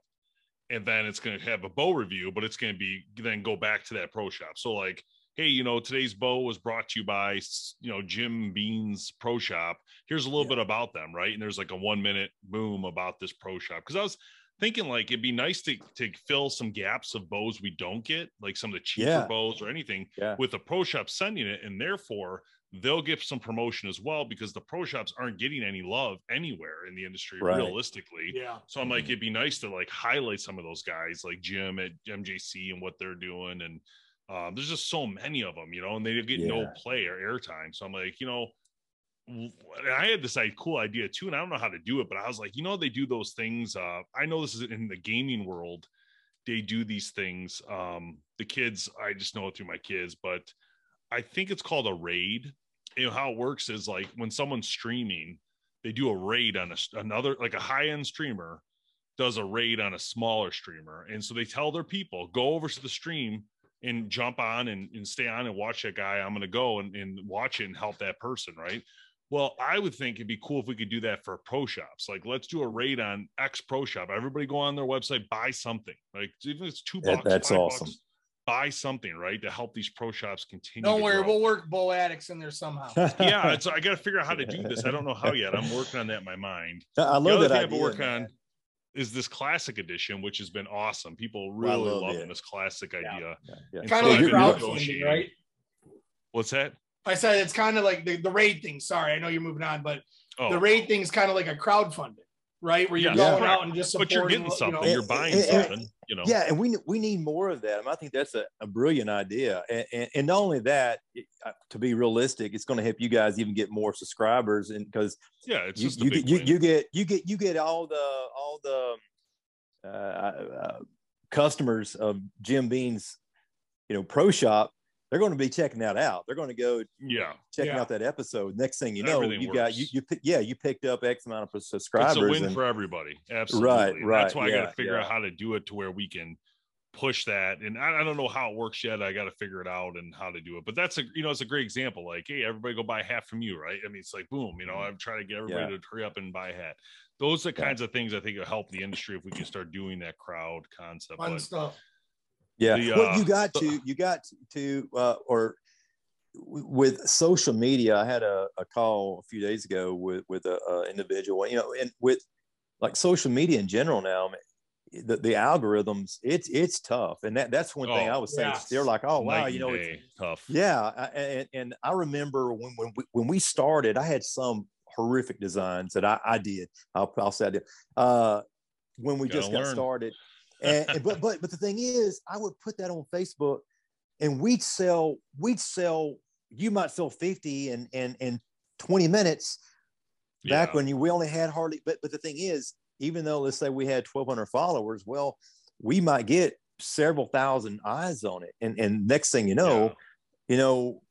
and then it's going to have a bow review, but it's going to be then go back to that pro shop. So like, hey, you know, today's bow was brought to you by you know Jim Bean's Pro Shop. Here's a little Yeah. bit about them, right? And there's like a one minute boom about this pro shop because I was thinking like it'd be nice to to fill some gaps of bows we don't get, like some of the cheaper Yeah. bows or anything, Yeah. with the pro shop sending it, and therefore they'll get some promotion as well because the pro shops aren't getting any love anywhere in the industry Right. realistically. yeah. So I'm like, it'd be nice to like highlight some of those guys like Jim at MJC and what they're doing. And um, there's just so many of them, you know, and they get no play or airtime. So I'm like, you know, w- and I had this like, cool idea too, and I don't know how to do it, but I was like, you know, they do those things. Uh, I know this is in the gaming world. They do these things. Um, the kids, I just know it through my kids, but I think it's called a raid. You know how it works is like when someone's streaming, they do a raid on a, another like a high end streamer does a raid on a smaller streamer, and so they tell their people go over to the stream and jump on and, and stay on and watch that guy. I'm gonna go and, and watch it and help that person, right? Well, I would think it'd be cool if we could do that for pro shops. Like, let's do a raid on X pro shop. Everybody go on their website, buy something. Like, even if it's two That- bucks, that's five awesome. bucks, buy something, right, to help these pro shops continue. Don't worry, grow. we'll work Bow Addicts in there somehow. yeah, it's, I got to figure out how to do this. I don't know how yet. I'm working on that in my mind. I The love other that thing I've been idea. working on is this classic edition, which has been awesome. People I really love loving it. this classic idea. Yeah, yeah. Kind so of I've like crowdfunding, right? What's that? I said it's kind of like the, the raid thing. Sorry, I know you're moving on, but Oh, the raid thing is kind of like a crowdfunding, right? Where you're Yeah. going Yeah. out and just but supporting. you're getting you know- something. And- You're buying and- and- something. You know. Yeah, and we we need more of that. I, mean, I think that's a, a brilliant idea, and, and, and not only that, it- uh, to be realistic, it's going to help you guys even get more subscribers, and because Yeah, it's you just a you, get, you, you get you get you get all the all the uh, uh, customers of Jim Bean's, you know, pro shop. They're going to be checking that out. They're going to go yeah. checking Yeah. out that episode. Next thing you know, Everything you got you you yeah you picked up X amount of subscribers. It's a win and- for everybody. Absolutely. Right, right, That's why I got to figure out how to do it to where we can push that. And I, I don't know how it works yet. I got to figure it out and how to do it. But that's a you know it's a great example. Like, hey, everybody go buy a hat from you, right? I mean, it's like boom. You know, mm-hmm. I'm trying to get everybody Yeah. to hurry up and buy a hat. Those are the Yeah. kinds of things I think will help the industry if we can start doing that crowd concept. fun But stuff. Yeah. The, well, uh, you got to, you got to, uh, or with social media, I had a, a call a few days ago with, with a, a individual, you know, and with like social media in general now, I mean, the, the algorithms, it's, it's tough. And that, that's one thing Oh, I was saying. yes. They're like, oh, wow, you know, it's, tough. yeah. I- And, and I remember when, when we, when we started, I had some horrific designs that I, I did. I'll, I'll say I did. Uh, when we Gotta just got learn. started. And, and but but but the thing is, I would put that on Facebook, and we'd sell we'd sell. You might sell fifty in in in twenty minutes. Back Yeah. when you we only had hardly. But but the thing is, even though let's say we had twelve hundred followers, well, we might get several thousand eyes on it, and and next thing you know, Yeah. you know.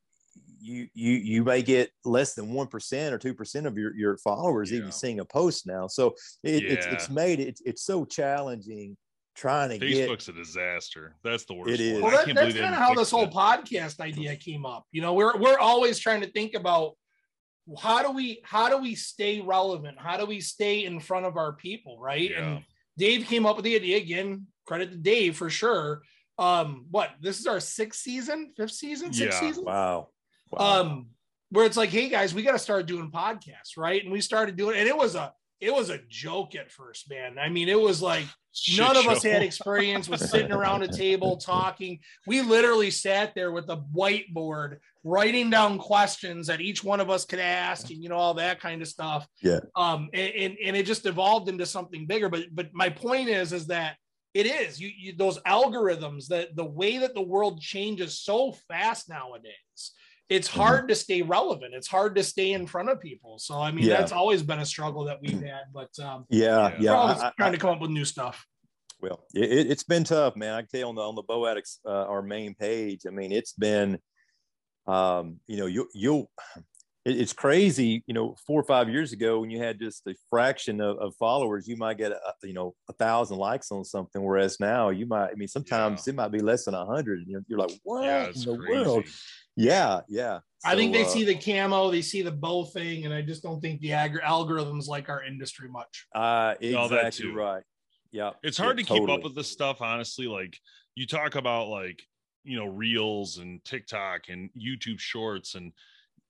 You, you you may get less than one percent or two percent of your, your followers Yeah. even seeing a post now. So it, it's it's made it it's so challenging trying to get Facebook's a disaster. That's the worst. It is. one. Well, I that, can't that's kind of how this whole it. podcast idea came up. You know, we're we're always trying to think about how do we how do we stay relevant? How do we stay in front of our people, right? Yeah. And Dave came up with the idea again. Credit to Dave for sure. Um, what this is our sixth season, fifth season, sixth Yeah. season. wow. wow. Um, where it's like, hey guys, we got to start doing podcasts, right? And we started doing, it, and it was a it was a joke at first, man. I mean, it was like Shit None of us had experience with sitting around a table talking. We literally sat there with a whiteboard writing down questions that each one of us could ask and you know all that kind of stuff. Yeah. Um and, and, and it just evolved into something bigger. But but my point is is that it is you, you those algorithms that the way that the world changes so fast nowadays it's Mhm. hard to stay relevant it's hard to stay in front of people so i mean Yeah. that's always been a struggle that we've had but um Yeah, Yeah. yeah. we're always I- I- trying to come up with new stuff Well, it, it- it's been tough, man. I can tell you on the on the Bow Addicts, uh, our main page. I mean, it's been, um, you know, you you'll. It, it's crazy, you know. Four or five years ago, when you had just a fraction of, of followers, you might get, a, you know, a thousand likes on something. Whereas now, you might. I mean, sometimes it might be less than a hundred. You know, you're like, what Yeah, in the crazy. world? Yeah, yeah. i think they uh, see the camo they see the bow thing and i just don't think the ag- algorithms like our industry much Uh, All that exactly too. right. Yeah, it's yeah, hard to keep up with this stuff honestly like you talk about like you know reels and tiktok and youtube shorts and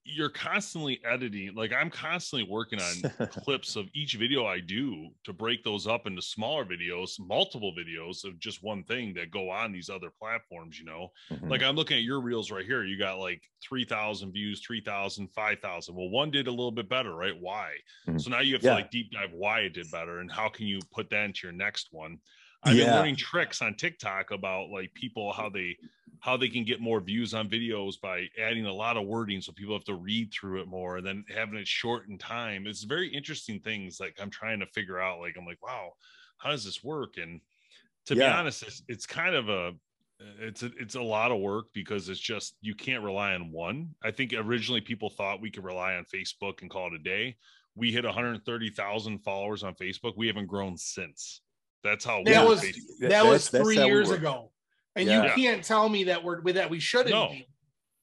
you're constantly editing like i'm constantly working on clips of each video i do to break those up into smaller videos multiple videos of just one thing that go on these other platforms you know Mhm. like i'm looking at your reels right here you got like 3000 views 3000 5000 well one did a little bit better right why Mhm. so now you have Yeah. to like deep dive why it did better and how can you put that into your next one i've been learning tricks on tiktok about like people how they how they can get more views on videos by adding a lot of wording so people have to read through it more and then having it short in time. It's very interesting things like i'm trying to figure out like i'm like wow how does this work? And to be honest it's, it's kind of a it's a, it's a lot of work because it's just you can't rely on one. I think originally people thought we could rely on facebook and call it a day. We hit 130,000 followers on facebook. We haven't grown since that's how That was- Facebook- that That's- was three years ago and Yeah. you can't tell me that we're that we shouldn't No. be.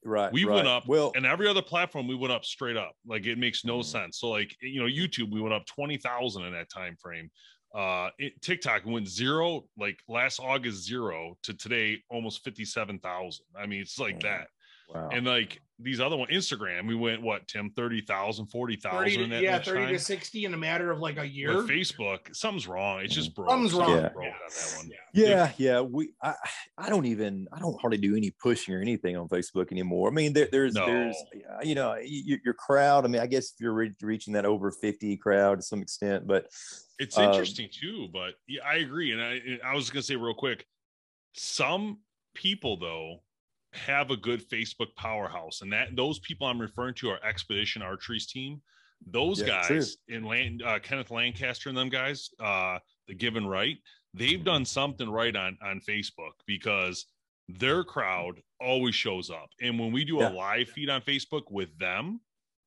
right. we right. went up Well, and every other platform we went up straight up like it makes no Mhm. sense so like you know youtube we went up 20,000 in that time frame uh it, tiktok went zero like last august zero to today almost 57,000 i mean it's like Mhm. that wow. and like these other one instagram we went what tim 30,000 40,000 30 in to, that yeah much 30 time to 60 in a matter of like a year But facebook something's wrong it's just broke Something's wrong. Yeah. broke on that one yeah yeah we I, I don't even i don't hardly do any pushing or anything on facebook anymore i mean there, there's No. there's you know y- your crowd i mean i guess if you're re- reaching that over 50 crowd to some extent but It's Um, interesting too, but yeah, I agree. And I, I was gonna say real quick, some people though have a good Facebook powerhouse, and that those people I'm referring to are Expedition Archery's team. Those Yeah, true. guys in Land, uh, Kenneth Lancaster and them guys, uh, the Given Right, they've done something right on on Facebook because their crowd always shows up, and when we do Yeah. a live feed on Facebook with them,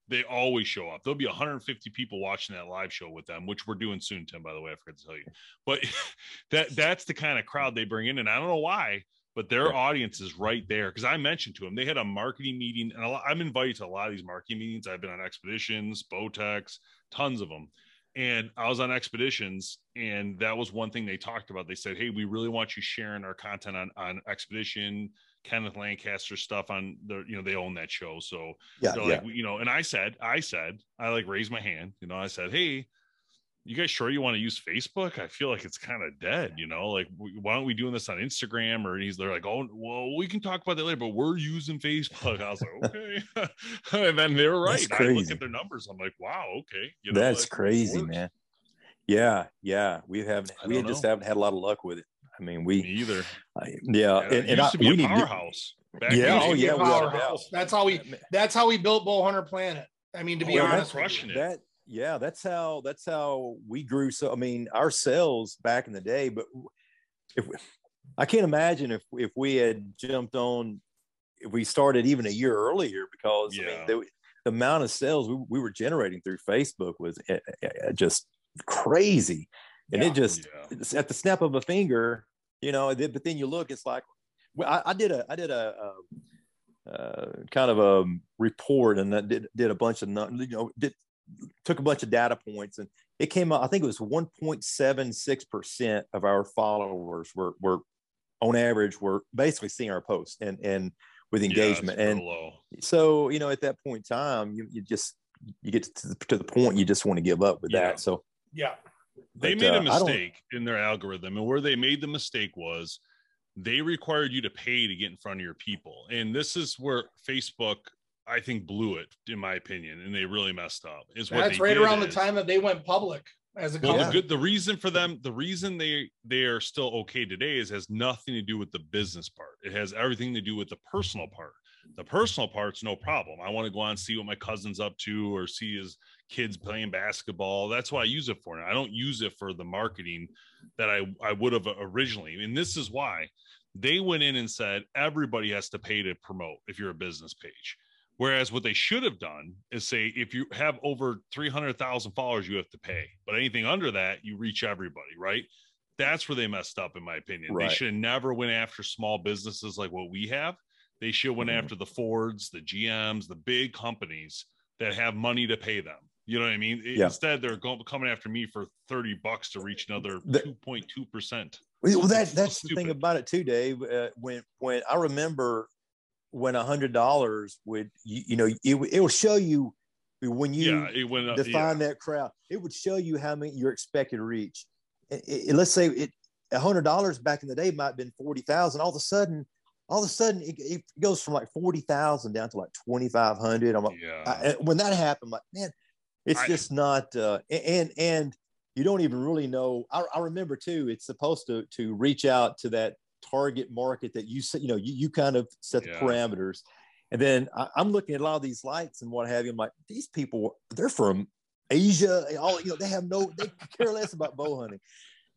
they always show up. There'll be 150 people watching that live show with them, which we're doing soon, Tim. By the way, I forgot to tell you. But that that's the kind of crowd they bring in, and I don't know why, but their Yeah. audience is right there. Because I mentioned to them they had a marketing meeting, and a lot, I'm invited to a lot of these marketing meetings. I've been on expeditions, Botex, tons of them. And I was on expeditions, and that was one thing they talked about. They said, "Hey, we really want you sharing our content on on expedition." Kenneth Lancaster stuff on the, you know, they own that show. So yeah yeah like, you know, and I said, I said, I like raised my hand, you know, I said, hey, you guys sure you want to use Facebook? I feel like it's kind of dead, you know, like why aren't we doing this on Instagram? Or he's they're like, oh, well, we can talk about that later, but we're using Facebook. I was like, okay, and then they were right. I look at their numbers, I'm like, wow, okay, you know, that's like, crazy man yeah yeah we have I we just know. haven't had a lot of luck with it i mean we Me either. I, yeah Yeah, and, it and used I, to be we a need to- powerhouse. Back Yeah, oh, it used to be yeah, a without a powerhouse. That's how we that's how we built Bowhunter Planet. I mean, to be Oh, honest, that's with you. crushing it. that yeah that's how that's how we grew so i mean our sales back in the day but if i can't imagine if if we had jumped on if we started even a year earlier because i Yeah. mean the, the amount of sales we, we were generating through facebook was uh, uh, just crazy and Yeah. it just Yeah. at the snap of a finger you know but then you look it's like well, I, I did a i did a, um uh, kind of a report and that did, did a bunch of you know did, took a bunch of data points and it came out i think it was 1.76% of our followers were were on average were basically seeing our posts and and with engagement real and low. so you know at that point in time you, you just you get to the, to the point you just want to give up with Yeah. that so yeah. they But, made uh, a I don't- mistake in their algorithm, and where they made the mistake was they required you to pay to get in front of your people, and this is where Facebook, I think, blew it, in my opinion, and they really messed up. Is what That's they right did around the time that they went public as a Well, company. the good, the reason for them, the reason they they are still okay today is has nothing to do with the business part. It has everything to do with the personal part. The personal part's no problem. I want to go on and see what my cousin's up to or see his kids playing basketball. That's what I use it for. I don't use it for the marketing that I, I would have originally. And this is why they went in and said everybody has to pay to promote if you're a business page. Whereas what they should have done is say if you have over 300,000 followers, you have to pay. But anything under that, you reach everybody, right? That's where they messed up, in my opinion. Right. They should have never went after small businesses like what we have. They should have went Mhm. after the Fords, the GMs, the big companies that have money to pay them. You know what I mean? Yeah. Instead, they're going, coming after me for 30 bucks to reach another 2.2%. Well, that It's so that's the thing about it too, Dave. Uh, when when I remember when a hundred dollars would you, you know it, it will show you when you yeah, it up. define yeah. that crowd. It would show you how many you're expected to reach. I- I- let's say it a hundred dollars back in the day might have been forty thousand. All of a sudden, all of a sudden it, it goes from like forty thousand down to like twenty five hundred. I'm like, Yeah. I- when that happened, I'm like, man, it's I- just not. Uh, and and you don't even really know. I, I remember too. It's supposed to to reach out to that target market that you set. You know, you you kind of set Yeah. the parameters. And then I, I'm looking at a lot of these lights and what have you. I'm like, these people, they're from Asia. All you know, they have no, they care less about bow hunting.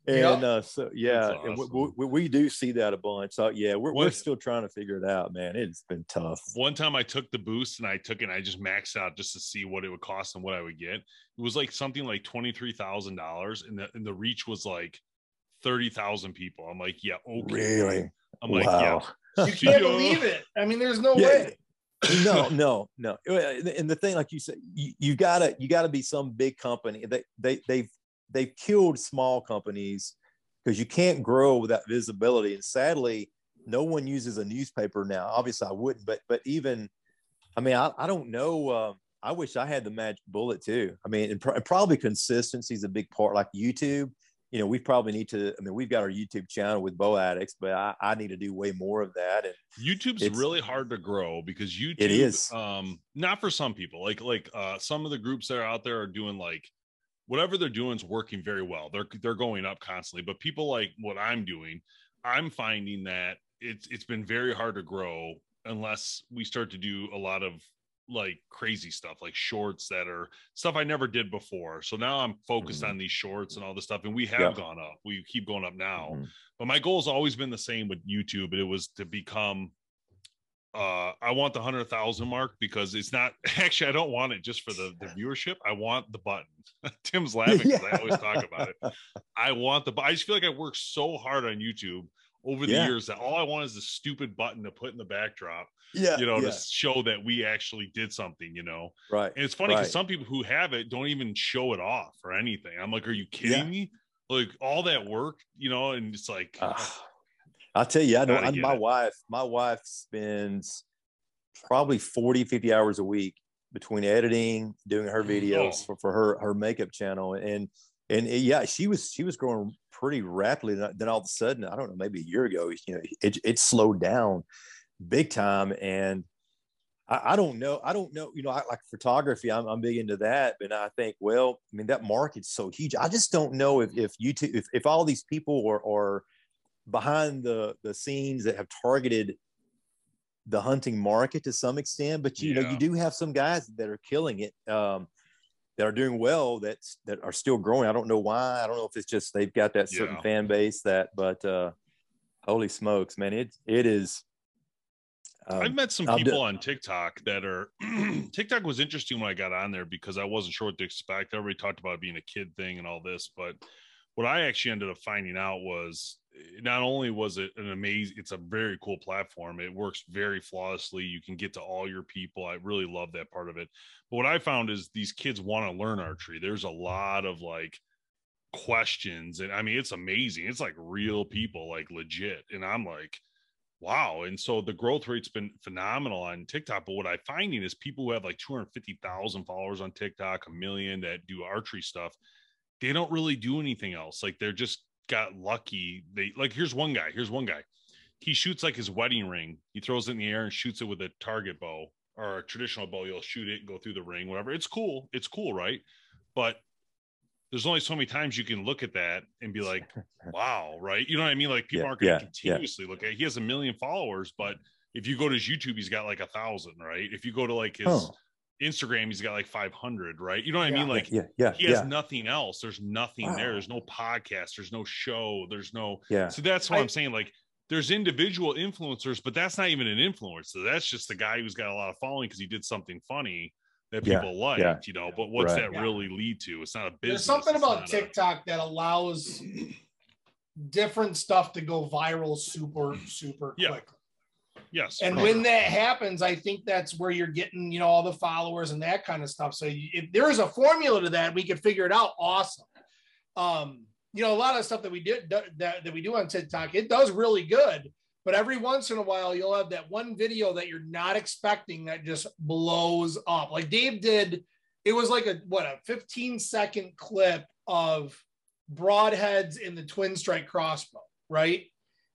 Yeah. And uh, so yeah, That's and we, we, we do see that a bunch. So yeah, we're, we're still trying to figure it out, man. It's been tough. One time I took the boost and I took it and I just maxed out just to see what it would cost and what I would get. It was like something like $23,000 and the, and the reach was like 30,000 people. I'm like, yeah, okay. Really? I'm like, yeah. wow. You can't believe it. I mean, there's no Yeah. way. no, no, no. And the thing, like you said, you, you gotta you gotta be some big company. They they they've they've killed small companies because you can't grow without visibility. And sadly, no one uses a newspaper now. Obviously, I wouldn't, but but even, I mean, I, I don't know. Um, I wish I had the magic bullet too. I mean, and, pro- and probably consistency is a big part. Like YouTube, you know, we probably need to. I mean, we've got our YouTube channel with Bow Addicts, but I, I need to do way more of that. And YouTube's really hard to grow because YouTube It is. um not for some people. Like like uh some of the groups that are out there are doing like whatever they're doing is working very well. They're they're going up constantly. But people like what I'm doing, I'm finding that it's it's been very hard to grow unless we start to do a lot of like crazy stuff like shorts that are stuff I never did before. So now I'm focused Mhm. on these shorts and all this stuff and we have Yeah. gone up. We keep going up now Mhm. but my goal has always been the same with YouTube. It was to become uh I want the hundred thousand mark because it's not actually I don't want it just for the, the viewership. I want the button. Tim's laughing because I always talk about it. I want the I just feel like I worked so hard on YouTube over the Yeah. years that all I want is the stupid button to put in the backdrop, yeah, you know, yeah, to show that we actually did something, you know. right. And it's funny because Right. some people who have it don't even show it off or anything. I'm like, are you kidding Yeah. me? Like all that work, you know, and it's like Ah, I'll tell you, I know I, my it. wife, my wife spends probably 40, 50 hours a week between editing, doing her videos Oh. for, for her, her makeup channel. And, and uh, yeah, she was, she was growing pretty rapidly. Then all of a sudden, I don't know, maybe a year ago, you know, it, it slowed down big time. And I, I don't know. I don't know. You know, I, like photography, I'm, I'm big into that. But I think, well, I mean, that market's so huge. I just don't know if, if YouTube, if, if all these people are, are behind the, the scenes that have targeted the hunting market to some extent. But, you know, you do have some guys that are killing it. Um, that are doing well that's that are still growing. I don't know why. I don't know if it's just they've got that certain Yeah. fan base that, but uh holy smokes, man, it it is um, I've met some do- people on TikTok that are TikTok was interesting when I got on there because I wasn't sure what to expect. Everybody talked about it being a kid thing and all this, but what I actually ended up finding out was eh, not only was it an amazing, it's a very cool platform. It works very flawlessly. You can get to all your people. I really love that part of it. But what I found is these kids want to learn archery. There's a lot of like questions, and I mean, it's amazing. It's like real people, like legit. And I'm like, wow. And so the growth rate's been phenomenal on TikTok. But what I'm finding is people who have like 250,000 followers on TikTok, a million that do archery stuff, they don't really do anything else. Like they're just got lucky. They like here's one guy. Here's one guy. He shoots like his wedding ring. He throws it in the air and shoots it with a target bow or a traditional bow. You'll shoot it, go through the ring, whatever. It's cool. It's cool, right? But there's only so many times you can look at that and be like, wow, right? You know what I mean? Like people Yeah, aren't going to yeah, continuously look at. He has a million followers, but if you go to his YouTube, he's got like a thousand, right? If you go to like his Huh. Instagram, he's got like 500, right? You know what I mean? Like yeah, yeah, he has yeah, nothing else. There's nothing there. There's no podcast. There's no show. There's no. yeah. So that's what I- I, am saying. Like there's individual influencers, but that's not even an influencer. That's just the guy who's got a lot of following because he did something funny that Yeah, people like, yeah. you know. But what's Right. that Yeah. really lead to? It's not a business. There's something It's about not a- TikTok that allows different stuff to go viral super, super Yeah. quick. Yes. And when that happens, I think that's where you're getting, you know, all the followers and that kind of stuff. So if there is a formula to that, we could figure it out. Awesome. Um, you know, a lot of stuff that we did that, that we do on TikTok, it does really good. But every once in a while, you'll have that one video that you're not expecting that just blows up. Like Dave did, it was like a what a 15 second clip of broadheads in the TwinStrike crossbow, right?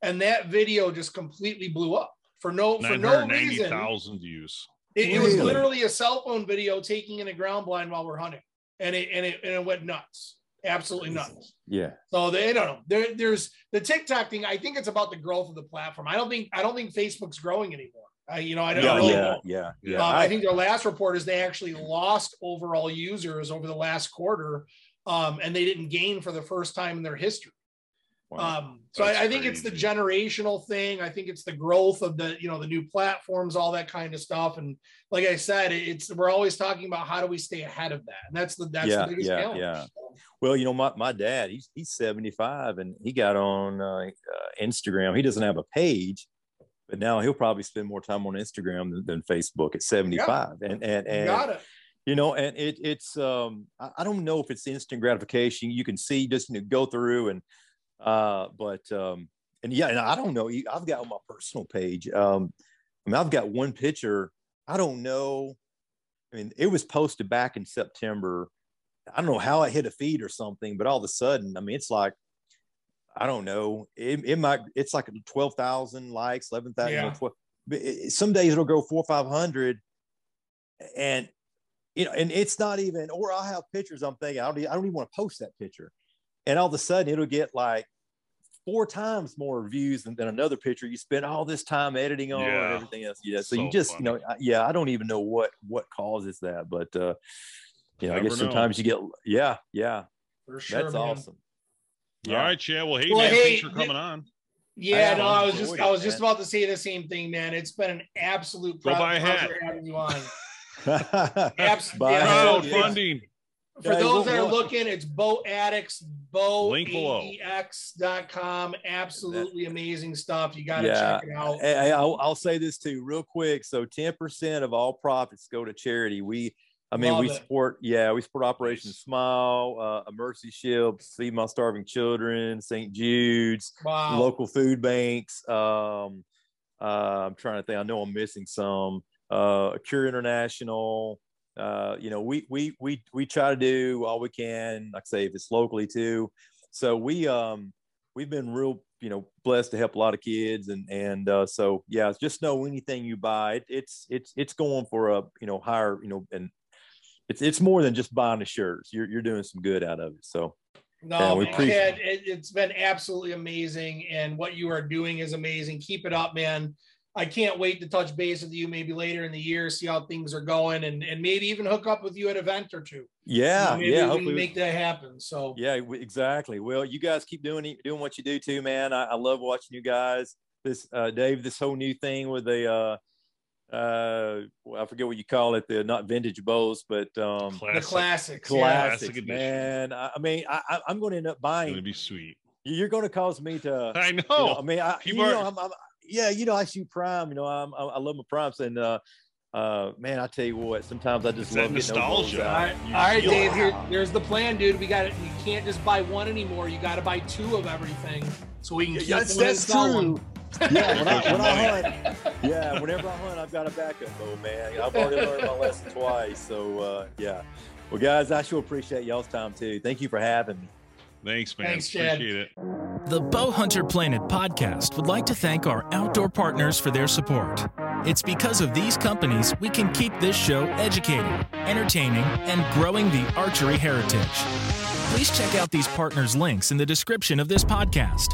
And that video just completely blew up for no for no reason. thousand views. It, it was literally a cell phone video taking in a ground blind while we're hunting, and it and it and it went nuts, absolutely nuts. yeah. So they don't know. There, there's the TikTok thing. I think it's about the growth of the platform. I don't think I don't think Facebook's growing anymore. I, you know, I don't Yeah, know. yeah, yeah, yeah. Um, I- I think their last report is they actually lost overall users over the last quarter, um, and they didn't gain for the first time in their history. Wow. Um, so I, I think it's the generational thing. I think it's the growth of the, you know, the new platforms, all that kind of stuff. And like I said, it's we're always talking about how do we stay ahead of that, and that's the that's Yeah, the biggest yeah, challenge. yeah. Well, you know, my, my dad, he's he's 75 and he got on uh, uh, Instagram. He doesn't have a page, but now he'll probably spend more time on Instagram than, than Facebook at 75. And and You and got it. you know, and it it's um I, I don't know if it's instant gratification. You can see just you know, go through and uh but um and yeah, and I don't know. I've got on my personal page. Um, I mean, I've got one picture. I don't know. I mean, it was posted back in September. I don't know how I hit a feed or something, but all of a sudden, I mean, it's like, I don't know. It, it might, it's like 12,000 likes, 11,000. you know, Yeah. 12 it- some days it'll go four or 500. And, you know, and it's not even, or I'll have pictures. I'm thinking, I don't, I don't even want to post that picture. And all of a sudden it'll get like four times more views than, than another picture you spent all this time editing on Yeah. and everything else. Yeah. So, So you just, funny. you know, I- yeah, I don't even know what, what causes that, but, uh, you know, I Never guess know. sometimes you get, yeah, yeah, For sure, that's man. awesome. All right, Chad. Well, hey, Well, man, hey, thanks for th- coming on. Yeah, I no, I was just it, I was just about to say the same thing, man. It's been an absolute Go buy a hat. pleasure having you on. Abs- Yeah, Crowd yeah. funding. For those that are looking, it's Bow Addicts, Bow Link below. com. Absolutely amazing stuff. You got to Yeah. check it out. Hey, hey, I'll, I'll say this too, real quick. So, ten percent of all profits go to charity. We, I mean, Love we it. support. Yeah, we support Operation Nice. Smile, uh, a Mercy Shield, Feed My Starving Children, St. Jude's, Wow. local food banks. Um, uh, I'm trying to think. I know I'm missing some. Uh, Cure International. Uh, you know, we we we we try to do all we can. Like I say, if it's locally too. So we um we've been real you know blessed to help a lot of kids and and uh, so yeah just know anything you buy it, it's it's it's going for a you know higher you know and it's it's more than just buying the shirts you're you're doing some good out of it so No, Yeah, we man, appreciate- it, it's been absolutely amazing, and what you are doing is amazing. Keep it up, man. I can't wait to touch base with you maybe later in the year, see how things are going, and and maybe even hook up with you at an event or two. yeah You know, maybe yeah we can hopefully make that happen. So yeah exactly well you guys keep doing it- doing what you do too man i, I love watching you guys this uh dave this whole new thing with the uh uh i forget what you call it the not vintage bows but um the classics, classics Classic edition. man I, I mean I, I i'm going to end up It's buying gonna be sweet. you're going to cause me to I know. you know, I mean, I, you people know, are- I'm, I'm, yeah, you know, I shoot prime. You know, I'm, I, I love my primes, and uh, uh, man, I tell you what, sometimes I just It's love getting nostalgia. all shot all right Dave. it. Here, there's the plan, dude. We got it. You can't just buy one anymore. You got to buy two of everything, so we can keep That's, that's true. one. Yeah, when I, when I hunt, yeah, whenever I hunt, I've got a backup bow, man. I've already learned my lesson twice, so uh, yeah. Well, guys, I sure appreciate y'all's time too. Thank you for having me. Thanks, man. Thanks, Chad. Appreciate it. The Bowhunter Planet podcast would like to thank our outdoor partners for their support. It's because of these companies we can keep this show educating, entertaining, and growing the archery heritage. Please check out these partners' links in the description of this podcast.